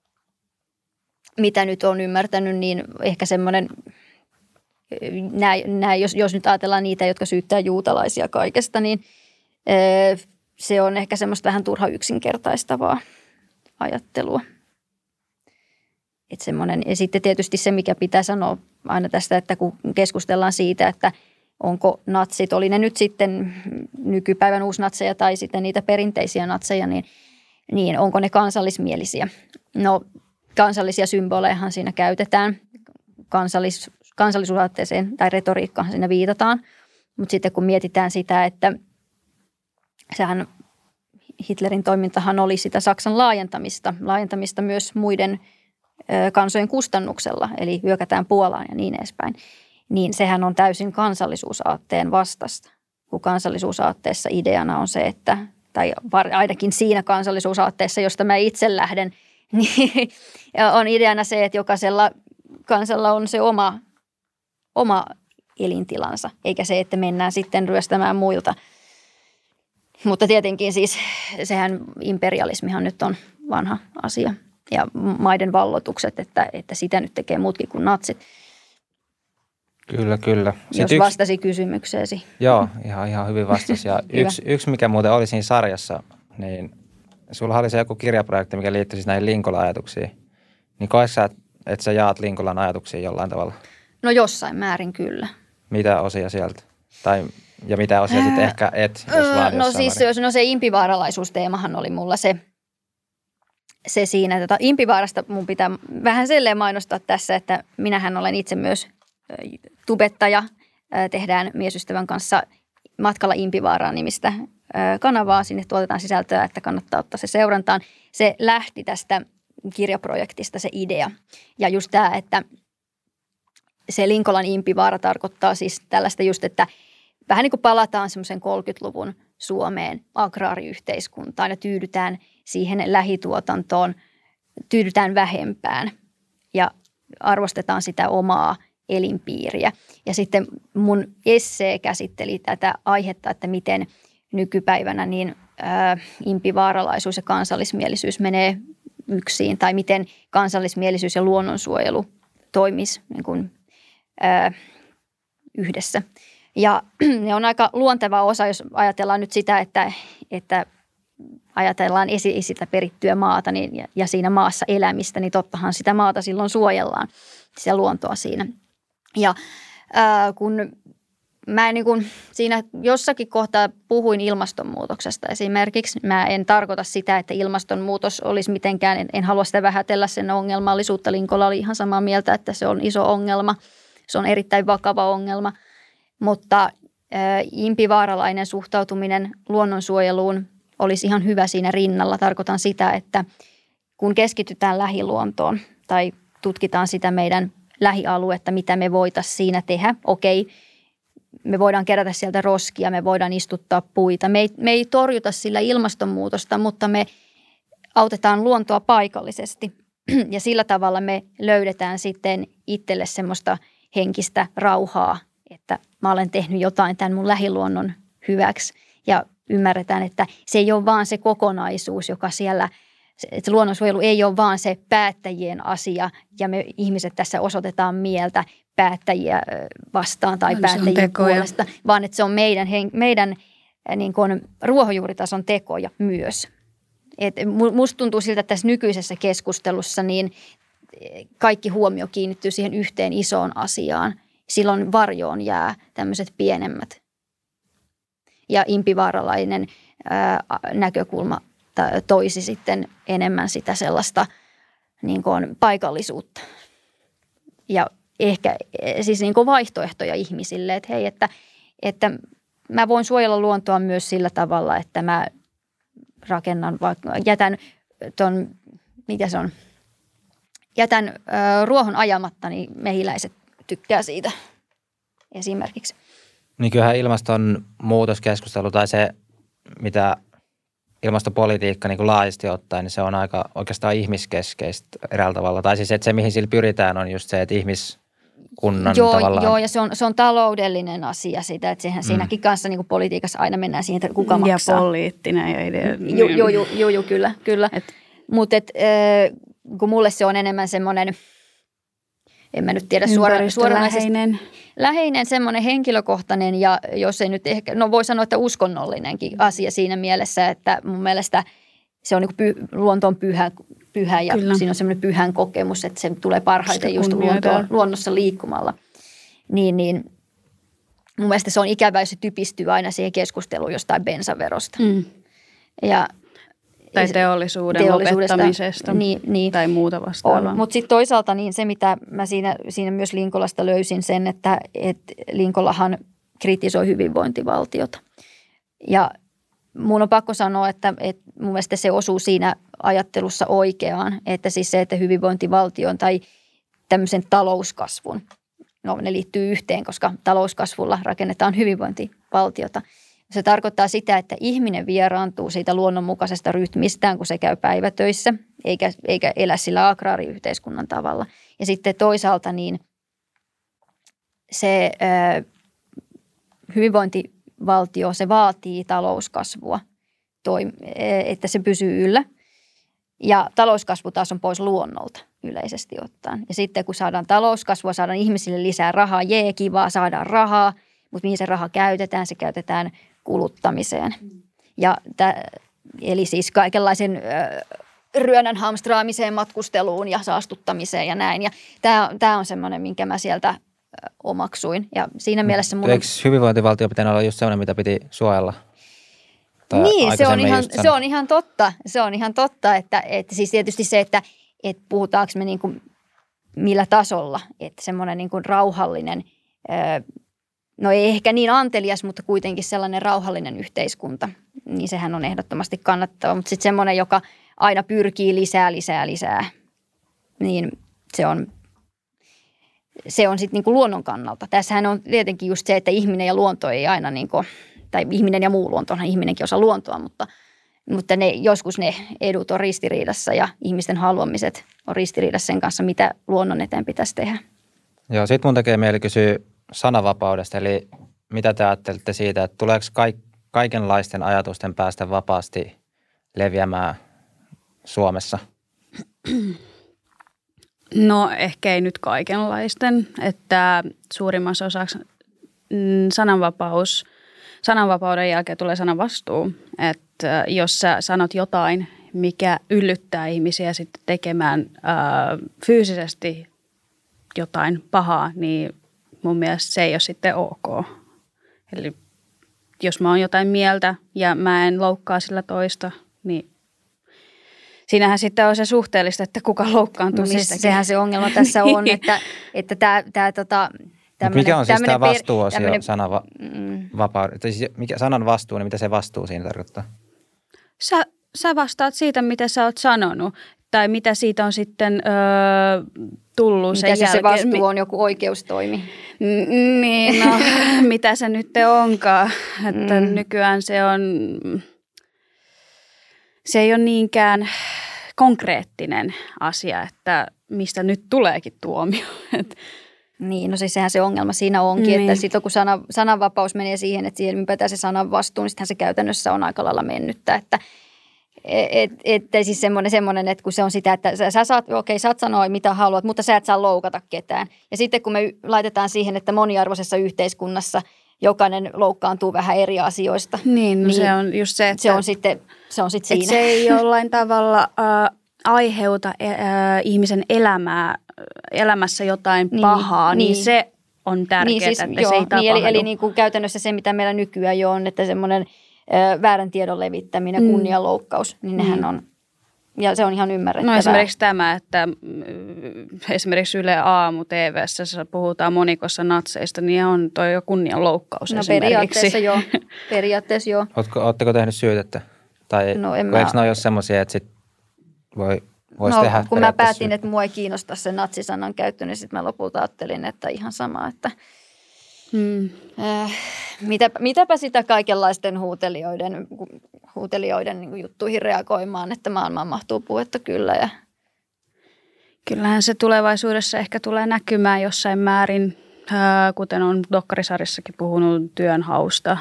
mitä nyt on ymmärtänyt, niin ehkä semmoinen – nämä, nämä, jos, jos nyt ajatellaan niitä, jotka syyttää juutalaisia kaikesta, niin se on ehkä semmoista vähän turha yksinkertaistavaa ajattelua. Et semmoinen, ja sitten tietysti se, mikä pitää sanoa aina tästä, että kun keskustellaan siitä, että onko natsit, oli ne nyt sitten nykypäivän uusnatseja tai sitten niitä perinteisiä natseja, niin, niin onko ne kansallismielisiä? No kansallisia symbolejahan siinä käytetään. Kansallis, kansallisuusaatteeseen tai retoriikkaan siinä viitataan. Mutta sitten kun mietitään sitä, että sehän Hitlerin toimintahan oli sitä Saksan laajentamista, laajentamista myös muiden kansojen kustannuksella, eli hyökätään Puolaan ja niin edespäin, niin sehän on täysin kansallisuusaatteen vastasta. Kun kansallisuusaatteessa ideana on se, että, tai ainakin siinä kansallisuusaatteessa, josta mä itse lähden, niin on ideana se, että jokaisella kansalla on se oma oma elintilansa, eikä se, että mennään sitten ryöstämään muilta. Mutta tietenkin siis sehän imperialismihan nyt on vanha asia ja maiden vallotukset, että, että sitä nyt tekee muutkin kuin natsit. Kyllä, kyllä. Sitten Jos yksi, vastasi kysymykseesi. Joo, ihan, ihan hyvin vastasi. Ja yksi, yksi, mikä muuten oli siinä sarjassa, niin sulla oli se joku kirjaprojekti, mikä liittyi siis näihin Linkola-ajatuksiin. Niin koet sä, että sä jaat Linkolan ajatuksiin jollain tavalla? No jossain määrin kyllä. Mitä osia sieltä? Tai, ja mitä osia sitten ehkä et, jos vaan No siis jos, no se impivaaralaisuusteemahan oli mulla se, se siinä. Tota, impivaarasta mun pitää vähän selleen mainostaa tässä, että minähän olen itse myös tubettaja. Tehdään miesystävän kanssa matkalla Impivaaraan nimistä kanavaa. Sinne tuotetaan sisältöä, että kannattaa ottaa se seurantaan. Se lähti tästä kirjaprojektista se idea. Ja just tämä, että – se Linkolan impivaara tarkoittaa siis tällaista just, että vähän niin kuin palataan semmoisen 30-luvun Suomeen agraariyhteiskuntaan ja tyydytään siihen lähituotantoon, tyydytään vähempään ja arvostetaan sitä omaa elinpiiriä. Ja sitten mun essee käsitteli tätä aihetta, että miten nykypäivänä niin ää, impivaaralaisuus ja kansallismielisyys menee yksin tai miten kansallismielisyys ja luonnonsuojelu toimisi niin kuin ö, yhdessä. Ja ne on aika luonteva osa, jos ajatellaan nyt sitä, että, että ajatellaan esi sitä perittyä maata niin, ja, ja siinä maassa elämistä, niin tottahan sitä maata silloin suojellaan, se luontoa siinä. Ja ää, kun mä niin kuin, siinä jossakin kohtaa puhuin ilmastonmuutoksesta esimerkiksi. Mä en tarkoita sitä, että ilmastonmuutos olisi mitenkään, en, en halua sitä vähätellä sen ongelmallisuutta. Linkolla oli ihan samaa mieltä, että se on iso ongelma. Se on erittäin vakava ongelma. Mutta impivaaralainen suhtautuminen luonnonsuojeluun olisi ihan hyvä siinä rinnalla. Tarkoitan sitä, että kun keskitytään lähiluontoon tai tutkitaan sitä meidän lähialuetta, mitä me voitaisiin siinä tehdä. Okei, me voidaan kerätä sieltä roskia, me voidaan istuttaa puita. Me ei, me ei torjuta sillä ilmastonmuutosta, mutta me autetaan luontoa paikallisesti. Ja sillä tavalla me löydetään sitten itselle semmoista henkistä rauhaa, että mä olen tehnyt jotain tämän mun lähiluonnon hyväksi. Ja ymmärretään, että se ei ole vaan se kokonaisuus, joka siellä – että luonnonsuojelu ei ole vaan se päättäjien asia ja me ihmiset tässä osoitetaan mieltä päättäjiä vastaan tai no, päättäjien puolesta, vaan että se on meidän, meidän niin kuin ruohonjuuritason tekoja myös. Et musta tuntuu siltä, että tässä nykyisessä keskustelussa niin kaikki huomio kiinnittyy siihen yhteen isoon asiaan. Silloin varjoon jää tämmöiset pienemmät. Ja impivaaralainen ää, näkökulma toisi sitten enemmän sitä sellaista niin kuin paikallisuutta. Ja ehkä siis niin kuin vaihtoehtoja ihmisille, että hei, että, että mä voin suojella luontoa myös sillä tavalla, että mä rakennan vaikka, jätän ton, mitä se on, jätän ö, ruohon ajamatta, niin mehiläiset tykkää siitä esimerkiksi. Niin kyllähän ilmastonmuutoskeskustelu tai se, mitä ilmastopolitiikka niin kuin laajasti ottaen, niin se on aika oikeastaan ihmiskeskeistä eräällä tavalla. Tai siis että se, mihin sillä pyritään, on just se, että ihmis, kunnan joo, tavallaan. Joo, ja se on, se on taloudellinen asia sitä, että sehän mm. siinäkin kanssa niin kuin politiikassa aina mennään siihen, että kuka maksaa. Ja poliittinen. Ja idea. Joo, joo, joo, joo, jo, kyllä, kyllä. Mutta äh, kun mulle se on enemmän semmoinen, en mä nyt tiedä suora, suoranaisesti. Läheinen. Läheinen, semmoinen henkilökohtainen ja jos ei nyt ehkä, no voi sanoa, että uskonnollinenkin asia siinä mielessä, että mun mielestä se on niin py, luontoon pyhä, pyhä ja Kyllä. siinä on semmoinen pyhän kokemus, että se tulee parhaiten just luontoon, luonnossa liikkumalla. Niin, niin mun mielestä se on ikävä, jos se typistyy aina siihen keskusteluun jostain bensaverosta. Mm. Ja tai teollisuuden lopettamisesta niin, niin, tai muuta vastaavaa. Mutta sitten toisaalta niin se, mitä mä siinä, siinä myös Linkolasta löysin sen, että et Linkolahan kritisoi hyvinvointivaltiota. Ja mun on pakko sanoa, että, että mun mielestä se osuu siinä ajattelussa oikeaan, että siis se, että hyvinvointivaltion tai tämmöisen talouskasvun, no ne liittyy yhteen, koska talouskasvulla rakennetaan hyvinvointivaltiota. Se tarkoittaa sitä, että ihminen vieraantuu siitä luonnonmukaisesta rytmistään, kun se käy päivätöissä, eikä, eikä elä sillä agraariyhteiskunnan tavalla. Ja sitten toisaalta niin se ö, hyvinvointivaltio, se vaatii talouskasvua, toi, että se pysyy yllä – ja talouskasvu taas on pois luonnolta yleisesti ottaen. Ja sitten kun saadaan talouskasvua, saadaan ihmisille lisää rahaa, jee, kivaa, saadaan rahaa, mutta mihin se raha käytetään? Se käytetään kuluttamiseen. Ja tä, eli siis kaikenlaisen ö, ryönän hamstraamiseen, matkusteluun ja saastuttamiseen ja näin. Ja tämä on semmoinen, minkä mä sieltä omaksuin. Ja siinä mm. mielessä mun... Eikö hyvinvointivaltio pitänyt olla just semmoinen, mitä piti suojella? niin, se on, ihan, se on ihan totta. Se on ihan totta, että, että siis tietysti se, että, että puhutaanko me niin kuin millä tasolla, että semmoinen niin kuin rauhallinen, no ei ehkä niin antelias, mutta kuitenkin sellainen rauhallinen yhteiskunta, niin sehän on ehdottomasti kannattava. Mutta sitten semmoinen, joka aina pyrkii lisää, lisää, lisää, niin se on, se on sitten niin luonnon kannalta. Tässähän on tietenkin just se, että ihminen ja luonto ei aina niin kuin tai ihminen ja muu luonto, onhan ihminenkin osa luontoa, mutta, mutta ne, joskus ne edut on ristiriidassa ja ihmisten haluamiset on ristiriidassa sen kanssa, mitä luonnon eteen pitäisi tehdä. Joo, sitten mun tekee mieli kysyä sananvapaudesta, eli mitä te ajattelette siitä, että tuleeko kaik, kaikenlaisten ajatusten päästä vapaasti leviämään Suomessa? No ehkä ei nyt kaikenlaisten, että suurimmassa osaksi mm, sananvapaus – sananvapauden jälkeen tulee sananvastuu. Että jos sä sanot jotain, mikä yllyttää ihmisiä sitten tekemään ää, fyysisesti jotain pahaa, niin mun mielestä se ei ole sitten ok. Eli jos mä oon jotain mieltä ja mä en loukkaa sillä toista, niin siinähän sitten on se suhteellista, että kuka loukkaantuu no, siis Sehän se ongelma tässä on, että, että tämä, tämä tota, Tämmönen, mikä on siis tämä vastuuosio tämmönen, sanava, mm. vapaa, siis mikä, sanan vastuu, niin mitä se vastuu siinä tarkoittaa? Sä, sä vastaat siitä, mitä sä oot sanonut tai mitä siitä on sitten öö, tullut mitä sen se, jälkeen. se vastuu on joku oikeustoimi? N- niin, no mitä se nyt onkaan. Että mm. nykyään se on, se ei ole niinkään konkreettinen asia, että mistä nyt tuleekin tuomio. Niin, no siis sehän se ongelma siinä onkin, niin. että silloin kun sana, sananvapaus menee siihen, että siihen ympätään se sanan vastuu, niin se käytännössä on aika lailla mennyttä, että et, et, et, siis semmoinen, semmoinen, että kun se on sitä, että sä, sä saat, okei, saat sanoa mitä haluat, mutta sä et saa loukata ketään. Ja sitten kun me laitetaan siihen, että moniarvoisessa yhteiskunnassa jokainen loukkaantuu vähän eri asioista. Niin, no niin se on just se, että se on sitten, se on sitten siinä. se ei jollain tavalla äh, aiheuta äh, ihmisen elämää elämässä jotain niin, pahaa, niin, niin se on tärkeää, niin, siis, että joo, se ei tapahdu. Niin, eli, eli niin kuin käytännössä se, mitä meillä nykyään jo on, että semmoinen ö, väärän tiedon levittäminen, mm. kunnianloukkaus, niin nehän mm. on ja se on ihan ymmärrettävää. No esimerkiksi tämä, että esimerkiksi Yle Aamu TVssä puhutaan monikossa natseista, niin on toi jo kunnianloukkaus No periaatteessa joo. Periaatteessa joo. Ootko, ootteko tehnyt syytettä? Tai no en mä... eikö ne ole semmoisia, että sit voi Voisi no, tehdä kun mä päätin, että mua ei kiinnosta se natsisanan käyttö, niin sitten mä lopulta ajattelin, että ihan sama, että hmm. äh, mitä, mitäpä sitä kaikenlaisten huutelijoiden, huutelijoiden niin juttuihin reagoimaan, että maailmaan mahtuu puhetta kyllä. Ja... Kyllähän se tulevaisuudessa ehkä tulee näkymään jossain määrin, kuten on Dokkarisarjassakin puhunut työnhausta,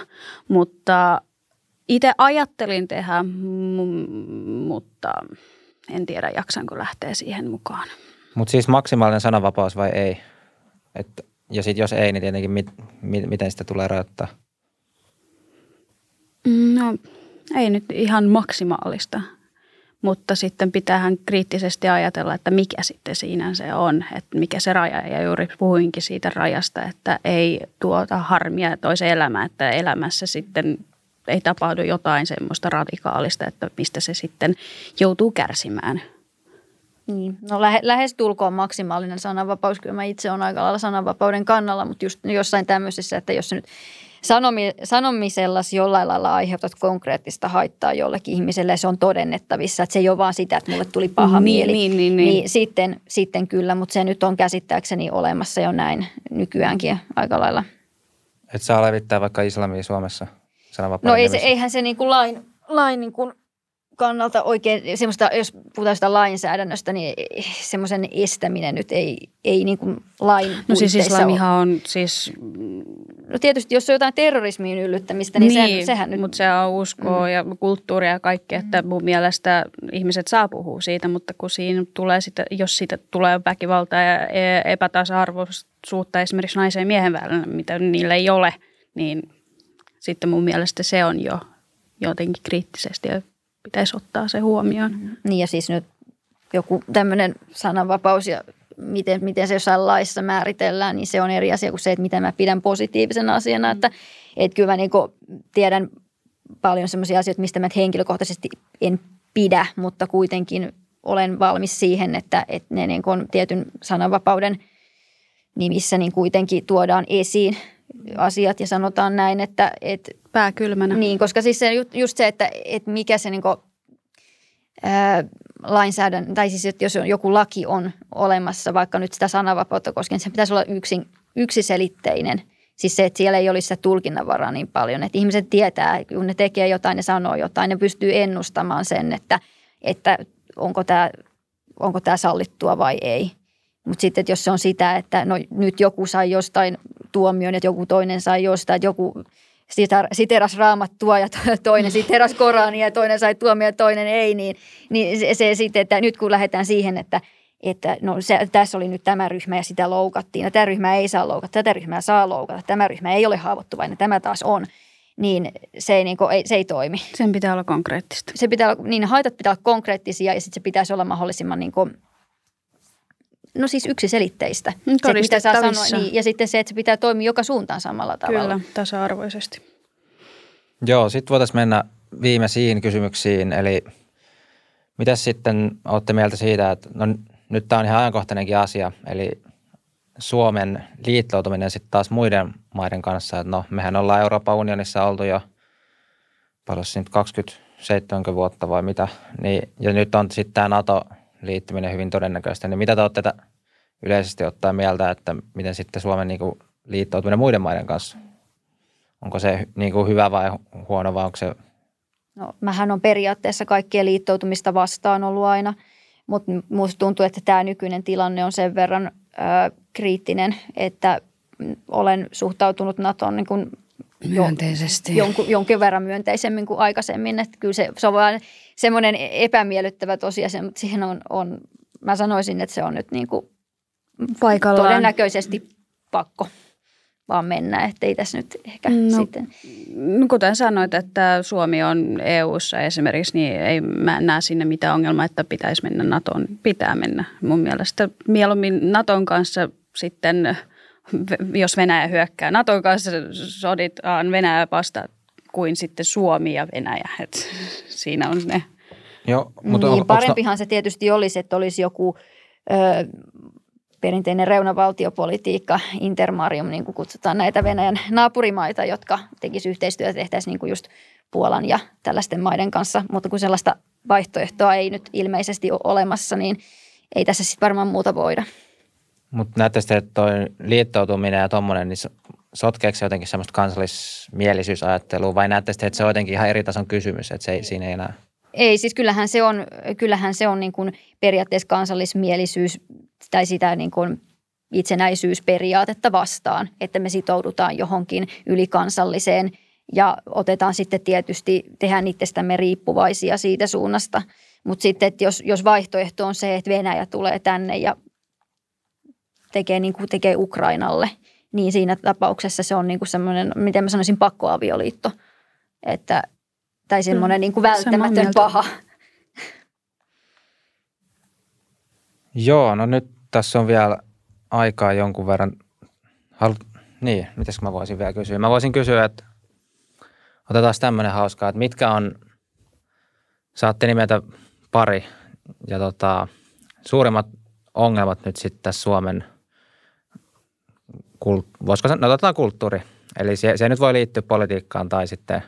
mutta itse ajattelin tehdä, mutta en tiedä jaksanko lähteä siihen mukaan. Mutta siis maksimaalinen sananvapaus vai ei? Et, ja sitten jos ei, niin tietenkin mit, mit, miten sitä tulee rajoittaa? No ei nyt ihan maksimaalista, mutta sitten pitäähän kriittisesti ajatella, että mikä sitten siinä se on, että mikä se raja. Ja juuri puhuinkin siitä rajasta, että ei tuota harmia toisen elämään, että elämässä sitten ei tapahdu jotain semmoista radikaalista, että mistä se sitten joutuu kärsimään. Niin. No lähe, lähes tulkoon maksimaalinen sananvapaus. Kyllä mä itse olen aika lailla sananvapauden kannalla, mutta just jossain tämmöisessä, että jos nyt sanomi, sanomisellas jollain lailla aiheutat konkreettista haittaa jollekin ihmiselle se on todennettavissa, että se ei ole vaan sitä, että mulle tuli paha niin, mieli. Niin, niin, niin. niin sitten, sitten kyllä, mutta se nyt on käsittääkseni olemassa jo näin nykyäänkin aika lailla. Että saa levittää vaikka islamia Suomessa? No ei se, eihän se niin kuin lain, lain niin kuin kannalta oikein, semmoista, jos puhutaan sitä lainsäädännöstä, niin semmoisen estäminen nyt ei, ei niin kuin lain No siis islamihan on siis... No tietysti, jos on jotain terrorismiin yllyttämistä, niin, niin sehän, sehän nyt... mutta se on uskoa mm. ja kulttuuria ja kaikkea, että mun mielestä ihmiset saa puhua siitä, mutta kun siinä tulee sitä, jos siitä tulee väkivaltaa ja e- epätasa-arvoisuutta esimerkiksi naisen ja miehen välillä, mitä niillä ei ole, niin sitten mun mielestä se on jo jotenkin kriittisesti ja pitäisi ottaa se huomioon. Mm-hmm. Niin ja siis nyt joku tämmöinen sananvapaus ja miten, miten se jossain laissa määritellään, niin se on eri asia kuin se, että mitä mä pidän positiivisena asiana. Mm. Että, että kyllä mä niin tiedän paljon sellaisia asioita, mistä mä henkilökohtaisesti en pidä, mutta kuitenkin olen valmis siihen, että, että ne niin tietyn sananvapauden nimissä niin kuitenkin tuodaan esiin asiat ja sanotaan näin, että... Et, Pää kylmänä. Niin, koska siis se, just se, että, että mikä se niinku, ää, lainsäädäntö, tai siis että jos joku laki on olemassa, vaikka nyt sitä sananvapautta koskien, se pitäisi olla yksin, yksiselitteinen. Siis se, että siellä ei olisi sitä tulkinnanvaraa niin paljon, että ihmiset tietää, kun ne tekee jotain ja sanoo jotain, ne pystyy ennustamaan sen, että, että onko tämä onko tämä sallittua vai ei. Mutta sitten, että jos se on sitä, että no nyt joku sai jostain tuomion, että joku toinen sai jostain, että joku siteras raamattua ja toinen siteras Korania ja toinen sai tuomio ja toinen ei, niin, niin se, se sitten, että nyt kun lähdetään siihen, että, että no se, tässä oli nyt tämä ryhmä ja sitä loukattiin ja tämä ryhmä ei saa loukata, tätä ryhmää saa loukata, tämä ryhmä ei ole haavoittuvainen, tämä taas on, niin se ei, niin kuin, ei, se ei toimi. Sen pitää olla konkreettista. Se pitää olla, niin haitat pitää olla konkreettisia ja sitten se pitäisi olla mahdollisimman niin kuin, no siis yksiselitteistä. Se, mitä todistettavissa. sanoit, niin, ja sitten se, että se pitää toimia joka suuntaan samalla tavalla. Kyllä, tasa-arvoisesti. Joo, sitten voitaisiin mennä viimeisiin kysymyksiin. Eli mitä sitten olette mieltä siitä, että no, nyt tämä on ihan ajankohtainenkin asia, eli Suomen liittoutuminen sitten taas muiden maiden kanssa. Että no, mehän ollaan Euroopan unionissa oltu jo paljon nyt 27 vuotta vai mitä, niin, ja nyt on sitten tämä NATO-liittyminen hyvin todennäköistä. Niin mitä te olette yleisesti ottaen mieltä, että miten sitten Suomen niin kuin, liittoutuminen muiden maiden kanssa? Onko se niin kuin, hyvä vai huono vai onko se No, mähän on periaatteessa kaikkien liittoutumista vastaan ollut aina, mutta musta tuntuu, että tämä nykyinen tilanne on sen verran ö, kriittinen, että olen suhtautunut NATOon niin kuin Myönteisesti. jonkun, jonkin verran myönteisemmin kuin aikaisemmin. Että kyllä se, se on vain semmoinen epämiellyttävä tosiasia, mutta siihen on, on, mä sanoisin, että se on nyt niin kuin Paikallaan. todennäköisesti pakko vaan mennä, ettei tässä nyt ehkä No, sitten. No, Kuten sanoit, että Suomi on EU-ssa esimerkiksi, niin ei mä näe sinne mitään ongelmaa, että pitäisi mennä NATOon. Pitää mennä mun mielestä. Mieluummin NATOn kanssa sitten, jos Venäjä hyökkää NATOn kanssa, soditaan Venäjä vasta kuin sitten Suomi ja Venäjä. Et siinä on ne. Joo, Mutta niin, parempihan se tietysti olisi, että olisi joku ö, perinteinen reunavaltiopolitiikka, intermarium, niin kuin kutsutaan näitä Venäjän naapurimaita, jotka tekisivät yhteistyötä, tehtäisiin niin kuin just Puolan ja tällaisten maiden kanssa. Mutta kun sellaista vaihtoehtoa ei nyt ilmeisesti ole olemassa, niin ei tässä sitten varmaan muuta voida. Mutta sitten, että toi liittoutuminen ja tuommoinen, niin so- sotkeeko se jotenkin semmoista kansallismielisyysajattelua vai sitten, että se on jotenkin ihan eri tason kysymys, että se ei, siinä ei enää Ei, siis kyllähän se on, kyllähän se on niin kuin periaatteessa kansallismielisyys tai sitä niin kuin itsenäisyysperiaatetta vastaan, että me sitoudutaan johonkin ylikansalliseen ja otetaan sitten tietysti, tehdään itsestämme riippuvaisia siitä suunnasta. Mutta sitten, että jos, jos vaihtoehto on se, että Venäjä tulee tänne ja tekee niin kuin tekee Ukrainalle, niin siinä tapauksessa se on niin kuin semmoinen, miten mä sanoisin, pakkoavioliitto. Että, tai semmoinen Mm, niin kuin välttämätön paha. Joo, no nyt tässä on vielä aikaa jonkun verran. Halu... Niin, mitäs mä voisin vielä kysyä? Mä voisin kysyä, että otetaan tämmöinen hauskaa, että mitkä on, saatte nimetä pari ja tota, suurimmat ongelmat nyt sitten tässä Suomen, voisiko sanoa, no otetaan kulttuuri. Eli se, se nyt voi liittyä politiikkaan tai sitten,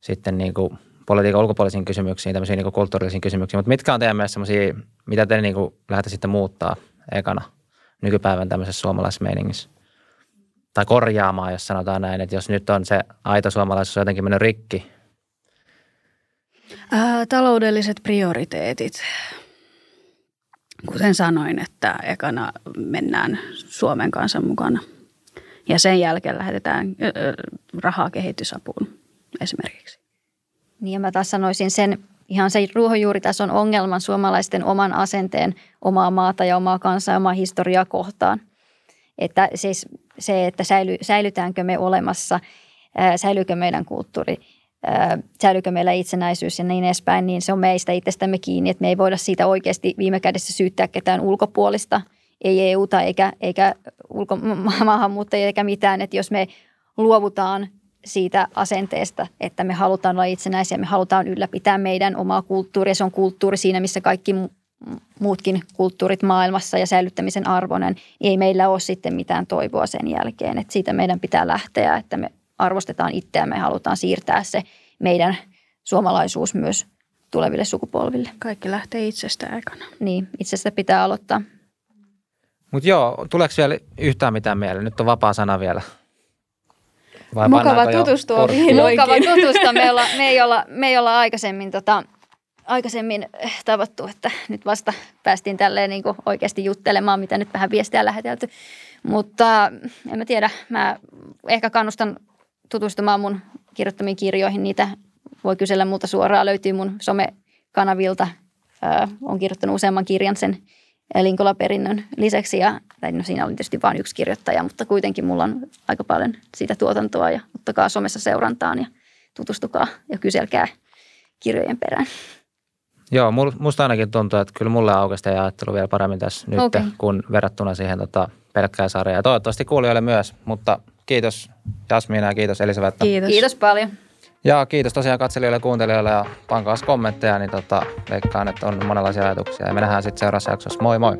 sitten niin kuin politiikan ulkopuolisiin kysymyksiin, tämmöisiin niin kuin kulttuurillisiin kysymyksiin. Mutta mitkä on teidän mielestä semmoisia, mitä te niin lähdette sitten muuttaa ekana nykypäivän tämmöisessä suomalaisessa meiningissä? Tai korjaamaan, jos sanotaan näin, että jos nyt on se aito suomalaisuus jotenkin mennyt rikki, Ää, taloudelliset prioriteetit. Kuten sanoin, että ekana mennään Suomen kansan mukana. Ja sen jälkeen lähetetään rahaa kehitysapuun esimerkiksi. Niin ja mä taas sanoisin sen ihan se ruohonjuuritason ongelman suomalaisten oman asenteen omaa maata ja omaa kansaa ja omaa historiaa kohtaan. Että siis se, että säily, säilytäänkö me olemassa, säilyykö meidän kulttuuri, säilyykö meillä itsenäisyys ja niin edespäin, niin se on meistä itsestämme kiinni, että me ei voida siitä oikeasti viime kädessä syyttää ketään ulkopuolista, ei EUta eikä, eikä ulko, maahanmuuttajia eikä mitään, että jos me luovutaan siitä asenteesta, että me halutaan olla itsenäisiä, me halutaan ylläpitää meidän omaa kulttuuria. Se on kulttuuri siinä, missä kaikki mu- muutkin kulttuurit maailmassa ja säilyttämisen arvoinen. Ei meillä ole sitten mitään toivoa sen jälkeen. Että siitä meidän pitää lähteä, että me arvostetaan itseämme ja halutaan siirtää se meidän suomalaisuus myös tuleville sukupolville. Kaikki lähtee itsestä ekana. Niin, itsestä pitää aloittaa. Mutta joo, tuleeko vielä yhtään mitään mieleen? Nyt on vapaa sana vielä. Vai Mukava tutustua. Mukava tutustua. Me, olla, me, ei olla, me ei olla aikaisemmin, tota, aikaisemmin eh, tavattu, että nyt vasta päästiin tälleen niin kuin oikeasti juttelemaan, mitä nyt vähän viestiä lähetelty. Mutta en mä tiedä, mä ehkä kannustan tutustumaan mun kirjoittamiin kirjoihin. Niitä voi kysellä multa suoraan, löytyy mun somekanavilta. Öö, olen kirjoittanut useamman kirjan sen Linkola-perinnön lisäksi. Ja, tai no siinä oli tietysti vain yksi kirjoittaja, mutta kuitenkin mulla on aika paljon sitä tuotantoa ja ottakaa somessa seurantaan ja tutustukaa ja kyselkää kirjojen perään. Joo, musta ainakin tuntuu, että kyllä mulle aukesi teidän ajattelu vielä paremmin tässä nyt, okay. kun verrattuna siihen tota, pelkkään sarjaan. Ja toivottavasti kuulijoille myös, mutta kiitos Jasmiina ja kiitos Elisabetta. Kiitos. Kiitos paljon. Ja kiitos tosiaan katselijoille ja kuuntelijoille ja pankaas kommentteja, niin tota, veikkaan, että on monenlaisia ajatuksia. Ja me nähdään sitten seuraavassa jaksossa. Moi moi!